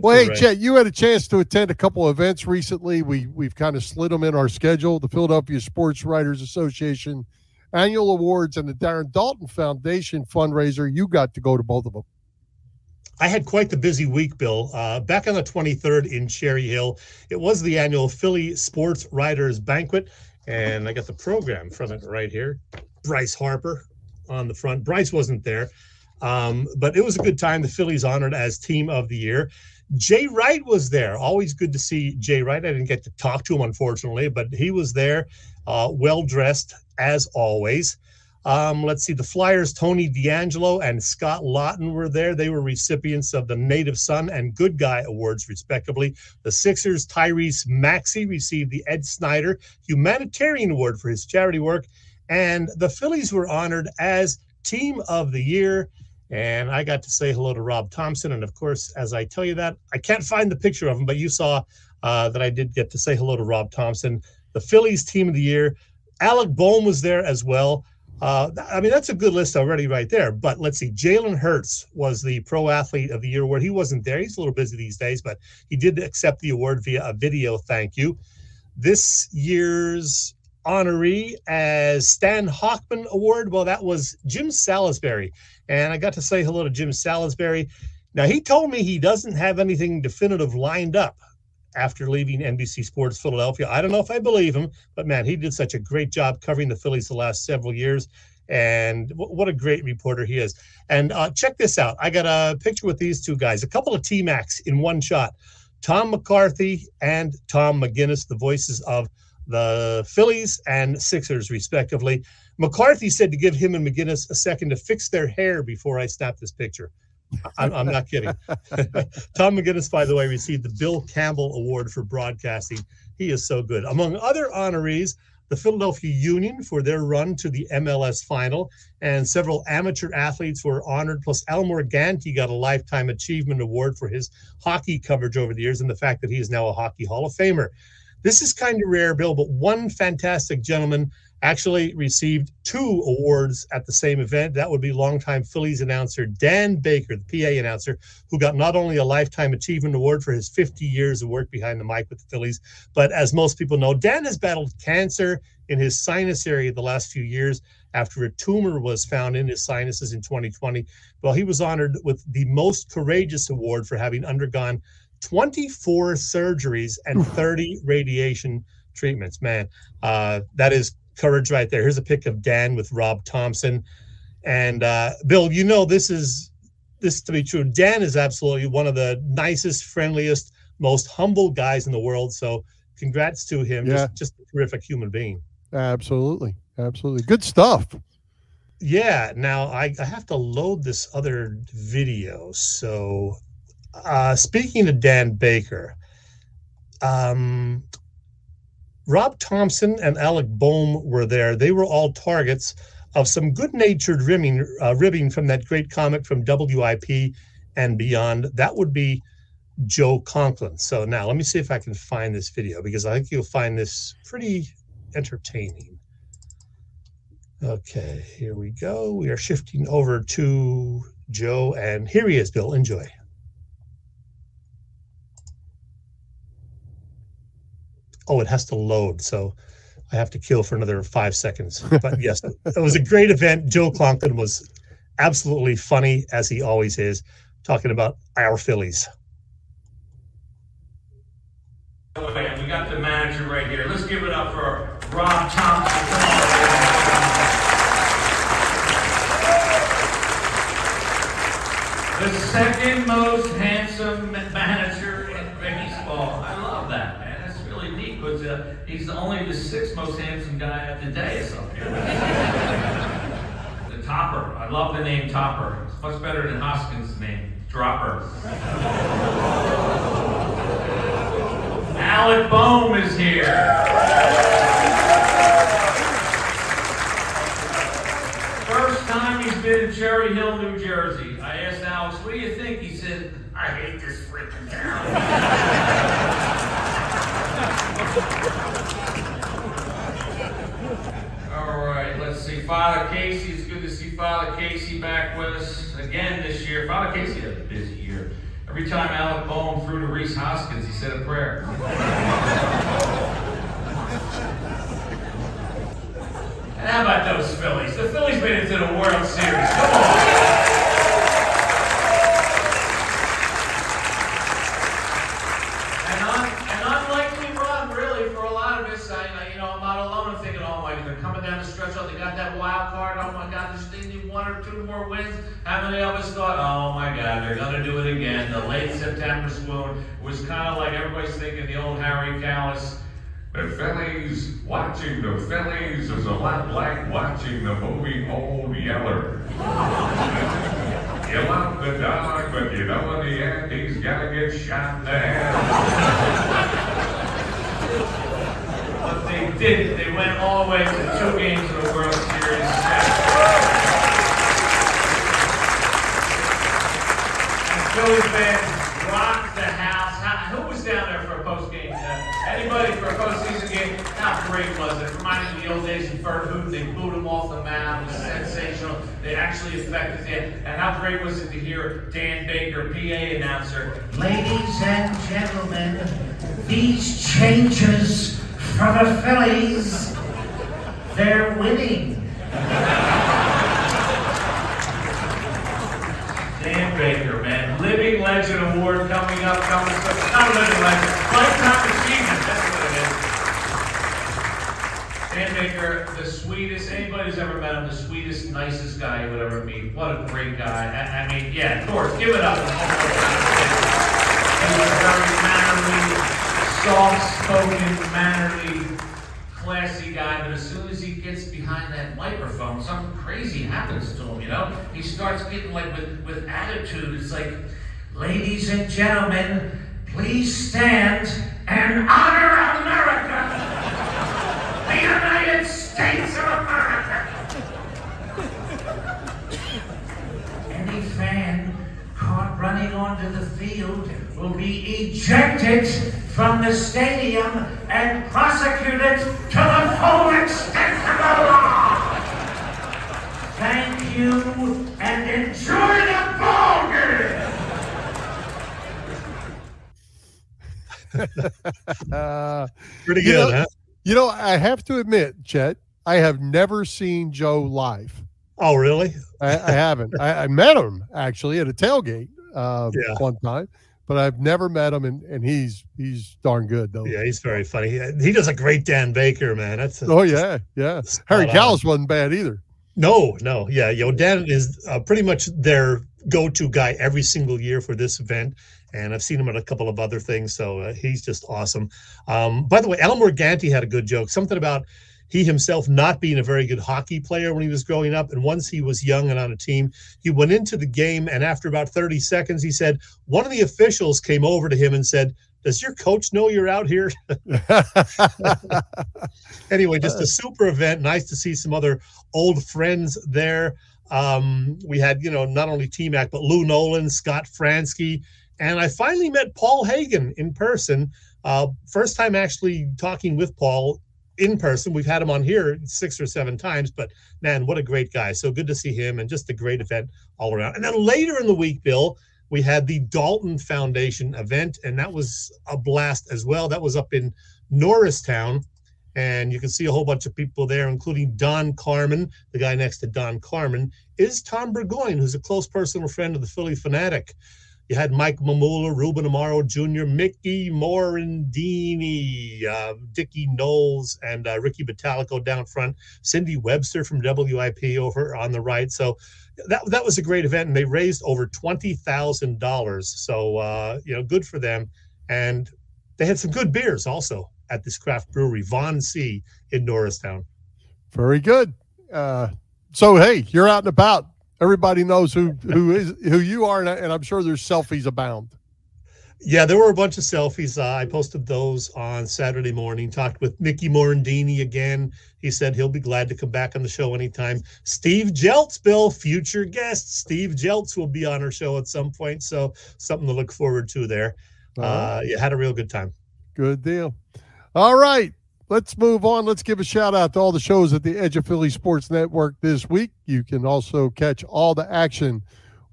Well, hey, Chet, you had a chance to attend a couple of events recently. We we've kind of slid them in our schedule. The Philadelphia Sports Writers Association annual awards and the Darren Daulton Foundation fundraiser. You got to go to both of them. I had quite the busy week, Bill. Uh, back on the 23rd in Cherry Hill, it was the annual Philly Sports Writers Banquet, and I got the program from it right here. Bryce Harper on the front. Bryce wasn't there, um, but it was a good time. The Phillies honored as Team of the Year. Jay Wright was there. Always good to see Jay Wright. I didn't get to talk to him, unfortunately, but he was there, uh, well dressed as always. Um, let's see, the Flyers, Tony DeAngelo and Scott Laughton were there. They were recipients of the Native Son and Good Guy Awards, respectively. The Sixers, Tyrese Maxey received the Ed Snider Humanitarian Award for his charity work. And the Phillies were honored as Team of the Year and I got to say hello to Rob Thomson. And of course, as I tell you that, I can't find the picture of him, but you saw uh, that I did get to say hello to Rob Thomson, the Phillies team of the year. Alec Bohm was there as well. Uh, I mean, that's a good list already right there. But let's see, Jalen Hurts was the Pro Athlete of the Year award. He wasn't there. He's a little busy these days, but he did accept the award via a video thank you. This year's honoree as Stan Hochman Award, well, that was Jim Salisbury and I got to say hello to Jim Salisbury. Now, he told me he doesn't have anything definitive lined up after leaving NBC Sports Philadelphia. I don't know if I believe him, but man, he did such a great job covering the Phillies the last several years. And what a great reporter he is. And uh, check this out. I got a picture with these two guys, a couple of T Macs in one shot. Tom McCarthy and Tom McGinnis, the voices of the Phillies and Sixers, respectively. McCarthy said to give him and McGinnis a second to fix their hair before I snap this picture. I'm, I'm not kidding. (laughs) Tom McGinnis, by the way, received the Bill Campbell Award for broadcasting. He is so good. Among other honorees, the Philadelphia Union for their run to the MLS final, and several amateur athletes were honored. Plus, Al Morganti got a Lifetime Achievement Award for his hockey coverage over the years and the fact that he is now a Hockey Hall of Famer. This is kind of rare, Bill, but one fantastic gentleman actually received two awards at the same event. That would be longtime Phillies announcer Dan Baker, the PA announcer, who got not only a Lifetime Achievement Award for his 50 years of work behind the mic with the Phillies, but as most people know, Dan has battled cancer in his sinus area the last few years after a tumor was found in his sinuses in 2020. Well, he was honored with the Most Courageous Award for having undergone 24 surgeries and 30 radiation treatments. Man, uh, that is courage right there. Here's a pic of Dan with Rob Thomson. And uh, Bill, you know this is this to be true. Dan is absolutely one of the nicest, friendliest, most humble guys in the world. So congrats to him. Yeah. Just, just a terrific human being. Absolutely. Absolutely. Good stuff. Yeah. Now I, I have to load this other video. So uh, speaking to Dan Baker, um, Rob Thomson and Alec Bohm were there. They were all targets of some good-natured ribbing, uh, ribbing from that great comic from WIP and beyond. That would be Joe Conklin. So now let me see if I can find this video because I think you'll find this pretty entertaining. Okay, here we go. We are shifting over to Joe, and here he is, Bill. Enjoy. Oh, it has to load. So I have to kill for another five seconds. But yes, it was a great event. Joe Conklin was absolutely funny, as he always is, talking about our Phillies. we got the manager right here. Let's give it up for Rob Thomson. The second most handsome manager in baseball. I love that, man because uh, he's only the sixth most handsome guy at the day up the Topper. I love the name Topper. It's much better than Hoskins' name, Dropper. Alec Bohm is here. First time he's been in Cherry Hill, New Jersey. I asked Alex, what do you think? He said, I hate this freaking town. All right, let's see. Father Casey, it's good to see Father Casey back with us again this year. Father Casey had a busy year. Every time Alec Bohm threw to Rhys Hoskins, he said a prayer. (laughs) and how about those Phillies? The Phillies made it to the World Series. Come on. Two more wins. How many of us thought, oh my God, they're going to do it again? The late September swoon was kind of like everybody's thinking the old Harry Kalas. The Phillies, watching the Phillies is a lot like watching the movie Old Yeller. (laughs) you love the dog, but you know in the end he's got to get shot in the head. (laughs) but they. Went all the way to two games of the World Series. And Phillies fans rocked the house. How, who was down there for a post game? Uh, anybody for a postseason game? How great was it? Reminded me of the old days in Fernhoot. They booed him off the mound. It was sensational. They actually affected him. And how great was it to hear Dan Baker, PA announcer? Ladies and gentlemen, these changes for the Phillies, they're winning. Dan Baker, man. Living Legend Award coming up, coming up. Not a living legend, lifetime achievement. That's what it is. Dan Baker, the sweetest, anybody who's ever met him, the sweetest, nicest guy you would ever meet. What a great guy. I, I mean, yeah, of course, give it up. He was very mannerly, soft-spoken, mannerly, classy guy, but as soon as he gets behind that microphone, something crazy happens to him, you know? He starts getting like with, with attitude. It's like, ladies and gentlemen, please stand and honor America, the United States of America. Any fan caught running onto the field will be ejected from the stadium and prosecuted to the full extent of the law. Thank you and enjoy the ball game. uh, (laughs) Pretty you good, know, huh? You know, I have to admit, Chet, I have never seen Joe live. Oh, really? I, I haven't. I, I met him actually at a tailgate uh, (laughs) Yeah. one time, but I've never met him, and, and he's he's darn good though. Yeah, he's very funny. He, he does a great Dan Baker, man. That's a, Oh yeah, yeah. Harry. Kalas wasn't bad either. No, no, yeah, yo, Dan is uh, pretty much their go-to guy every single year for this event, and I've seen him at a couple of other things, so uh, he's just awesome. Um, by the way, Al Morganti had a good joke, something about he himself not being a very good hockey player when he was growing up, and once he was young and on a team, he went into the game, and after about thirty seconds, he said one of the officials came over to him and said. Does your coach know you're out here? (laughs) anyway, just a super event. Nice to see some other old friends there. Um, we had, you know, not only T Mac, but Lou Nolan, Scott Franzke, and I finally met Paul Hagen in person. Uh, first time actually talking with Paul in person. We've had him on here six or seven times, but man, what a great guy. So good to see him and just a great event all around. And then later in the week, Bill, we had the Daulton Foundation event, and that was a blast as well. That was up in Norristown and you can see a whole bunch of people there, including Don Carman, the guy next to Don Carman, is Tom Burgoyne, who's a close personal friend of the Phillie Phanatic. You had Mike Mamula, Ruben Amaro Jr., Mickey Morandini, uh, Dickie Noles, and uh, Ricky Bottalico down front, Cindy Webster from WIP over on the right. So that, that was a great event, and they raised over $20,000. So, uh, you know, good for them. And they had some good beers also at this craft brewery, Von C in Norristown. Very good. Uh, so hey, you're out and about. Everybody knows who who is who you are, and, I'm sure there's selfies abound. Yeah, there were a bunch of selfies. Uh, I posted those on Saturday morning. Talked with Mickey Morandini again. He said he'll be glad to come back on the show anytime. Steve Jeltz, Bill, future guest. Steve Jeltz will be on our show at some point. So something to look forward to there. Uh, yeah, had a real good time. Good deal. All right. Let's move on. Let's give a shout out to all the shows at the Edge of Philly Sports Network this week. You can also catch all the action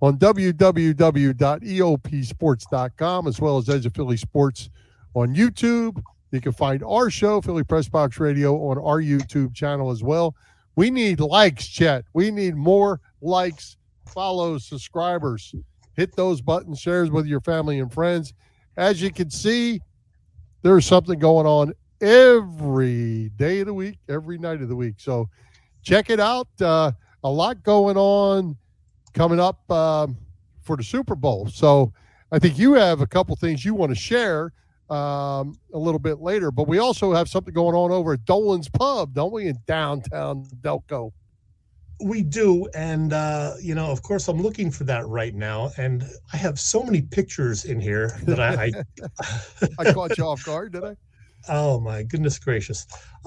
on www.eopsports.com as well as Edge of Philly Sports on YouTube. You can find our show, Philly Press Box Radio, on our YouTube channel as well. We need likes, chat. We need more likes, follows, subscribers. Hit those buttons, shares with your family and friends. As you can see, there's something going on every day of the week, every night of the week. So check it out. Uh, a lot going on coming up um, for the Super Bowl. So I think you have a couple things you want to share um, a little bit later, but we also have something going on over at Dolan's Pub, don't we, in downtown Delco? We do, and uh, you know, of course, I'm looking for that right now, and I have so many pictures in here that I. I, (laughs) I caught you off guard, did I? Oh my goodness gracious!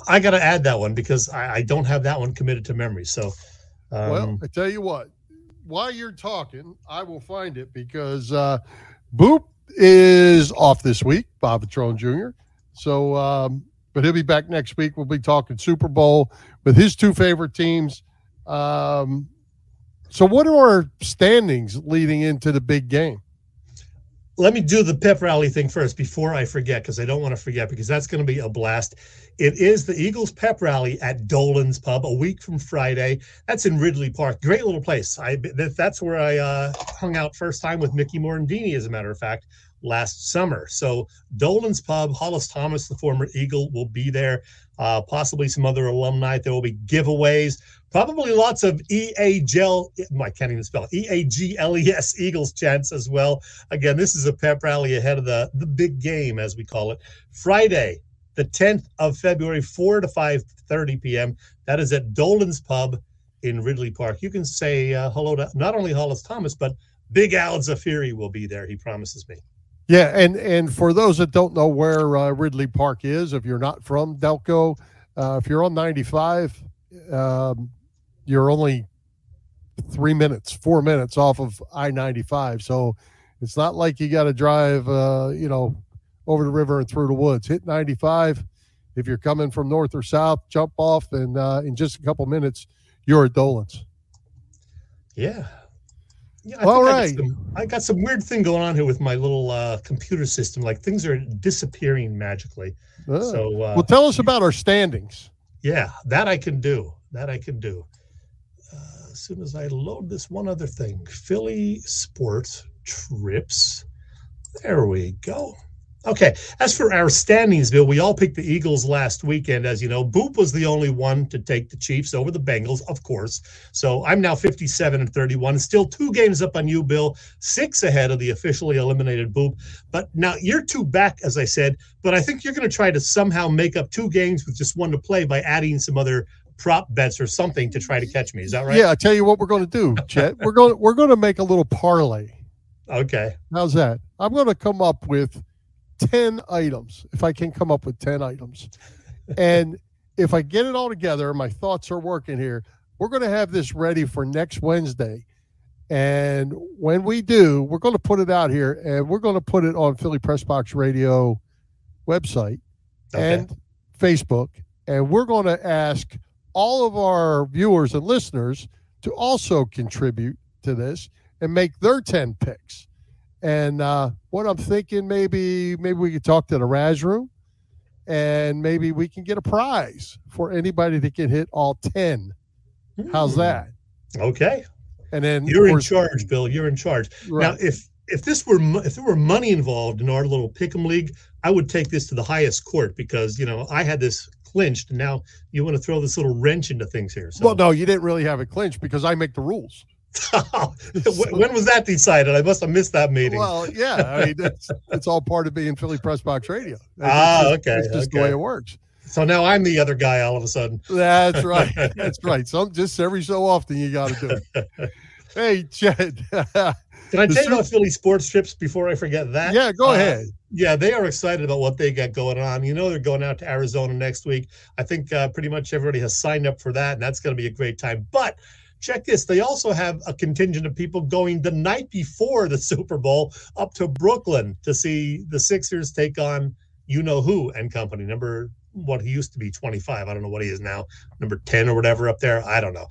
I got to add that one because I, I don't have that one committed to memory. So, um, well, I tell you what, while you're talking, I will find it because uh, Boop is off this week, Bob Patron Jr. So, um, but he'll be back next week. We'll be talking Super Bowl with his two favorite teams. Um, so, what are our standings leading into the big game? Let me do the pep rally thing first before I forget because I don't want to forget because that's going to be a blast. It is the Eagles pep rally at Dolan's Pub a week from Friday. That's in Ridley Park. Great little place. I that's where I uh, hung out first time with Mickey Morandini, as a matter of fact, last summer. So Dolan's Pub, Hollis Thomas, the former Eagle, will be there. Uh, possibly some other alumni. There will be giveaways. Probably lots of EA gel. I can't even spell E A G L E S Eagles chants as well. Again, this is a pep rally ahead of the the big game, as we call it. Friday, the 10th of February, 4 to 5:30 p.m. That is at Dolan's Pub in Ridley Park. You can say uh, hello to not only Hollis Thomas, but Big Al Zafiri will be there. He promises me. Yeah, and and for those that don't know where uh, Ridley Park is, if you're not from Delco, uh, if you're on 95, um, you're only three minutes, four minutes off of I 95. So It's not like you got to drive, uh, you know, over the river and through the woods. Hit 95. If you're coming from north or south, jump off, and uh, in just a couple minutes, you're at Dolan's. Yeah. Yeah, I All think I got some- I got some weird thing going on here with my little uh, computer system. Like things are disappearing magically. Ah. So, uh, well, tell us about our standings. Yeah, that I can do. That I can do. Uh, as soon as I load this one other thing, Philly sports trips. There we go. Okay. As for our standings, Bill, we all picked the Eagles last weekend. As you know, Boop was the only one to take the Chiefs over the Bengals, of course. So I'm now 57 and 31, still two games up on you, Bill, six ahead of the officially eliminated Boop. But now you're two back, as I said. But I think you're going to try to somehow make up two games with just one to play by adding some other prop bets or something to try to catch me. Is that right? Yeah, I tell you what we're going to do, Chet. we're going we're going to make a little parlay. Okay. How's that? I'm going to come up with 10 items, if I can come up with 10 items. And if I get it all together, my thoughts are working here. We're going to have this ready for next Wednesday. And when we do, we're going to put it out here and we're going to put it on Philly Press Box Radio website and Facebook. And we're going to ask all of our viewers and listeners to also contribute to this and make their 10 picks. And uh, what I'm thinking, maybe maybe we could talk to the Raz room, and maybe we can get a prize for anybody that can hit all ten. How's that? Okay. And then You're of in charge, Bill. You're in charge. Right. Now, if if this were if there were money involved in our little pick'em league, I would take this to the highest court because you know I had this clinched, and now you want to throw this little wrench into things here. So Well, no, you didn't really have it clinched because I make the rules. (laughs) when was that decided? I must have missed that meeting. Well, yeah, I mean it's, it's all part of being Philly Press Box Radio. It's Ah, just- okay, It's just the way it works. so now I'm the other guy all of a sudden. That's right. (laughs) That's right. Some just every so often you got to do it. (laughs) Hey, Chet. Can I tell you about Philly sports trips before I forget that? Yeah, go Uh, ahead. Yeah, they are excited about what they got going on. You know, they're going out to Arizona next week. I think uh, pretty much everybody has signed up for that, and that's going to be a great time. But check this they also have a contingent of people going the night before the (laughs) Super Bowl up to Brooklyn to see the Sixers take on you know who and company. Number what he used to be 25. I don't know what he is now, number 10 or whatever up there. I don't know.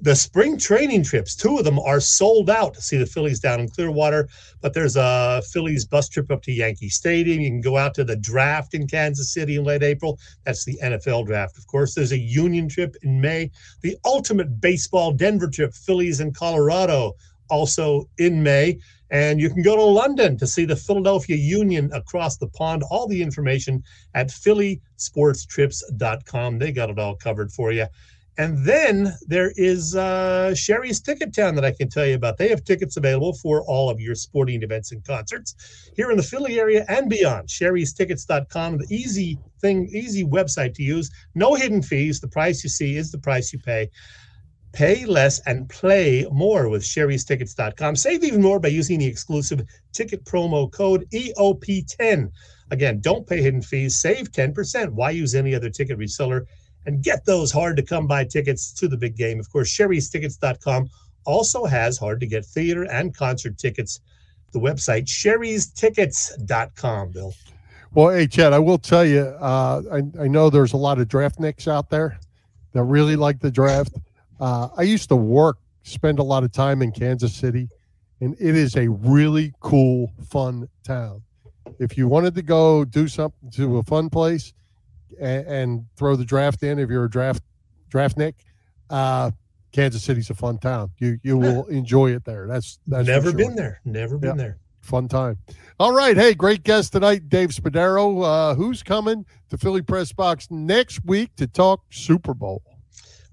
The spring training trips, two of them are sold out to see the Phillies down in Clearwater, but there's a Phillies bus trip up to Yankee Stadium. You can go out to the draft in Kansas City in late April. That's the NFL draft, of course. There's a Union trip in May, the ultimate baseball Denver trip, Phillies in Colorado, also in May. And you can go to London to see the Philadelphia Union across the pond. All the information at phillysportstrips.com. They got it all covered for you. And then there is uh, Sherry's Ticket Town that I can tell you about. They have tickets available for all of your sporting events and concerts here in the Philly area and beyond. Sherry'sTickets.com, the easy thing, easy website to use. No hidden fees. The price you see is the price you pay. Pay less and play more with Sherry'sTickets.com. Save even more by using the exclusive ticket promo code EOP10. Again, don't pay hidden fees. Save 10%. Why use any other ticket reseller? And get those hard to come by tickets to the big game. Of course, Sherry'sTickets.com also has hard to get theater and concert tickets. The website, Sherry'sTickets.com, Bill. Well, hey, Chet, I will tell you, uh, I, I know there's a lot of draft nicks out there that really like the draft. Uh, I used to work, spend a lot of time in Kansas City, and it is a really cool, fun town. If you wanted to go do something to a fun place and, and throw the draft in, if you're a draft draft nick, uh, Kansas City's a fun town. You you will (laughs) enjoy it there. That's that's Never sure. been there. Never been Yeah. there. Fun time. All right. Hey, great guest tonight, Dave Spadaro. Uh, who's coming to Philly Press Box next week to talk Super Bowl?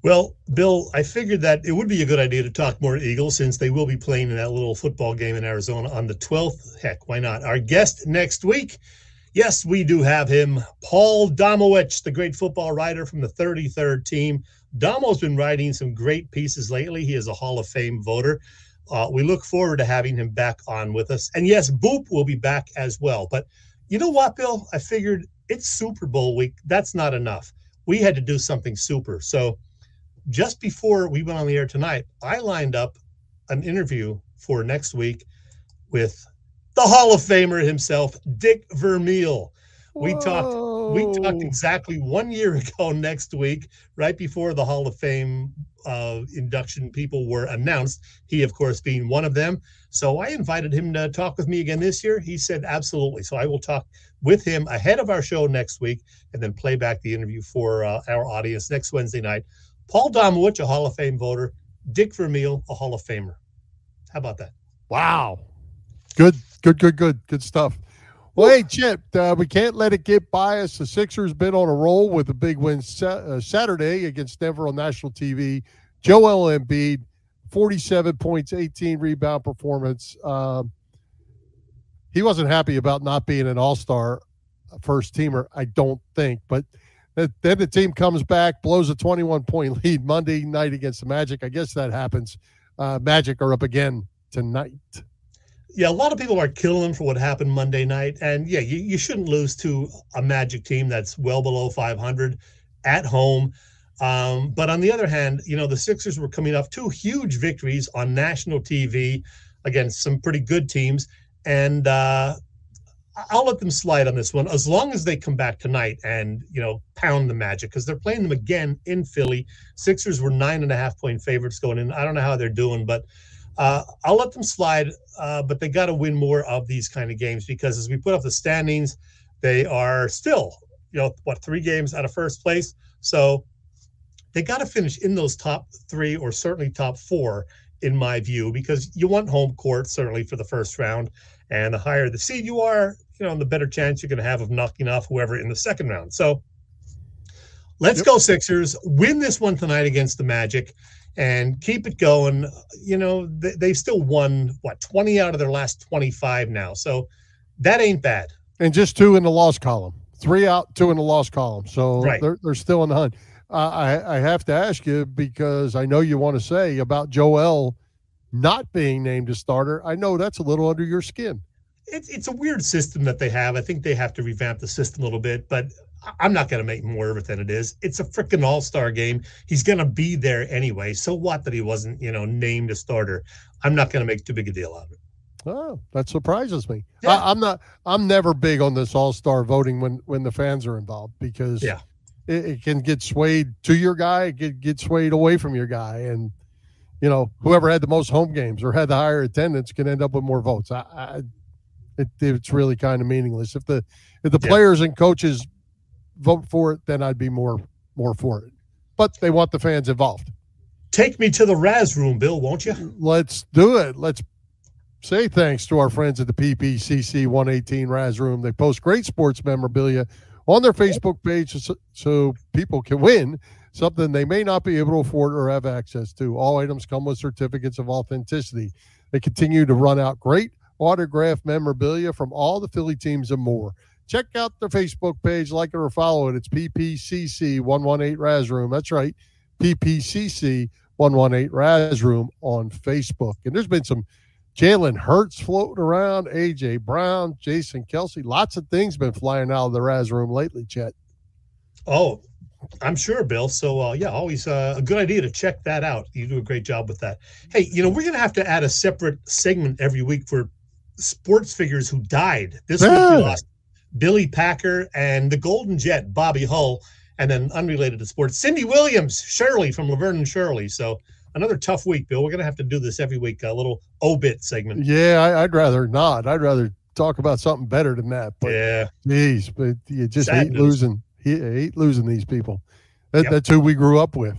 Well, Bill, I figured that it would be a good idea to talk more Eagles since they will be playing in that little football game in Arizona on the 12th. Heck, why not? Our guest next week, yes, we do have him, Paul Domowitch, the great football writer from the 33rd team. Domo's been writing some great pieces lately. He is a Hall of Fame voter. Uh, we look forward to having him back on with us. And yes, Boop will be back as well. But you know what, Bill? I figured it's Super Bowl week. That's not enough. We had to do something super. So, just before we went on the air tonight, I lined up an interview for next week with the Hall of Famer himself, Dick Vermeil. We talked. We talked exactly one year (laughs) ago next week, right before the Hall of Fame uh, induction people were announced. He, of course, being one of them. So I invited him to talk with me again this year. He said absolutely. So I will talk with him ahead of our show next week, and then play back the interview for uh, our audience next Wednesday night. Paul Domowitch, a Hall of Fame voter. Dick Vermeil, a Hall of Famer. How about that? Wow. Good, good, good, good, good stuff. Well, hey, Chet, uh, we can't let it get by us. The Sixers been on a roll with a big win sa- uh, Saturday against Denver on national TV. Joel Embiid, 47 points, 18 rebound performance. Um, he wasn't happy about not being an all star first teamer, I don't think. But then the team comes back, blows a 21 point lead Monday night against the Magic. I guess that happens. Uh, Magic are up again tonight yeah, a lot of people are killing him for what happened Monday night. And yeah, you, you shouldn't lose to a Magic team that's well below 500 at home. Um, but on the other hand, you know, the Sixers were coming off two huge victories on national TV against some pretty good teams. And uh, I'll let them slide on this one as long as they come back tonight and, you know, pound the Magic because they're playing them again in Philly. Sixers were nine and a half point favorites going in. I don't know how they're doing, but uh, I'll let them slide, uh, but they got to win more of these kind of games because as we put up the standings, they are still, you know, what three games out of first place. So they got to finish in those top three or certainly top four, in my view, because you want home court certainly for the first round, and the higher the seed you are, you know, the better chance you're going to have of knocking off whoever in the second round. So let's yep. go Sixers. Win this one tonight against the Magic and keep it going. You know, they, they still won what 20 out of their last 25 now. So that ain't bad. And just two in the loss column, three out, two in the loss column. So right. they're, they're still in the hunt. I, I have to ask you because I know you want to say about Joel not being named a starter. I know that's a little under your skin. It's, it's a weird system that they have. I think they have to revamp the system a little bit, but I'm not going to make more of it than it is. It's a freaking all star game. He's going to be there anyway. So what that he wasn't, you know, named a starter? I'm not going to make too big a deal out of it. Oh, that surprises me. Yeah. I, am not. I'm never big on this all star voting when when the fans are involved because yeah, it, it can get swayed to your guy, it get get swayed away from your guy, and you know whoever had the most home games or had the higher attendance can end up with more votes. I, I it, it's really kind of meaningless if the if the yeah. players and coaches vote for it, then I'd be more more for it. But they want the fans involved. Take me to the Raz room, Bill, won't you? Let's do it. Let's say thanks to our friends at the PPCC 118 Raz room. They post great sports memorabilia on their Facebook page so, so people can win something they may not be able to afford or have access to. All items come with certificates of authenticity. They continue to run out great autograph memorabilia from all the Philly teams and more check out their Facebook page, like it or follow it. It's PPCC 118 Raz Room. That's right, PPCC 118 Raz Room on Facebook. And there's been some Jalen Hurts floating around, AJ Brown, Jason Kelce. Lots of things been flying out of the Raz Room lately, Chet. Oh, I'm sure, Bill. So, uh, yeah, always uh, a good idea to check that out. You do a great job with that. Hey, you know, we're going to have to add a separate segment every week for sports figures who died. This yeah. week we lost Billy Packer, and the Golden Jet, Bobby Hull, and then unrelated to sports, Cindy Williams, Shirley from Laverne and Shirley. So another tough week, Bill. We're gonna have to do this every week, a little obit segment. Yeah, I, would rather not. I'd rather talk about something better than that. But yeah, geez, but you just Sad hate news. losing. Hate losing these people. That, yep. That's who we grew up with.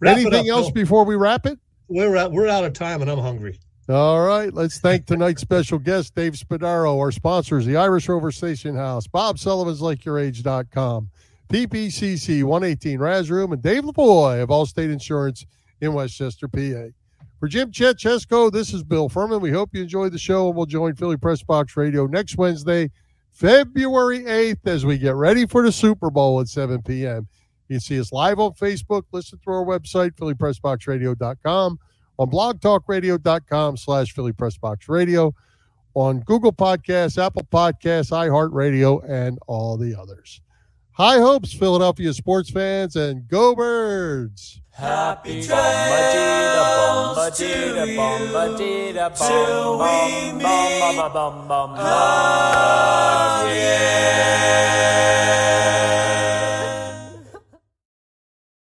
Wrap Anything up, else Bill. before we wrap it? We're out, we're out of time, and I'm hungry. All right. Let's thank (laughs) tonight's special guest, Dave Spadaro, our sponsors, the Irish Rover Station House, Bob Sullivan's LakeYourAge.com, PPCC 118 Raz Room, and Dave Lavoie of Allstate Insurance in West Chester, PA. For Jim Chet Chesko, this is Bill Furman. We hope you enjoyed the show, and we'll join Philly Press Box Radio next Wednesday, February 8th, as we get ready for the Super Bowl at 7 p.m. You can see us live on Facebook, listen through our website, phillypressboxradio.com on blogtalkradio.com slash Philly Press Box Radio, on Google Podcasts, Apple Podcasts, iHeartRadio, and all the others. High hopes, Philadelphia sports fans, and go birds. Happy trails to you till we meet again.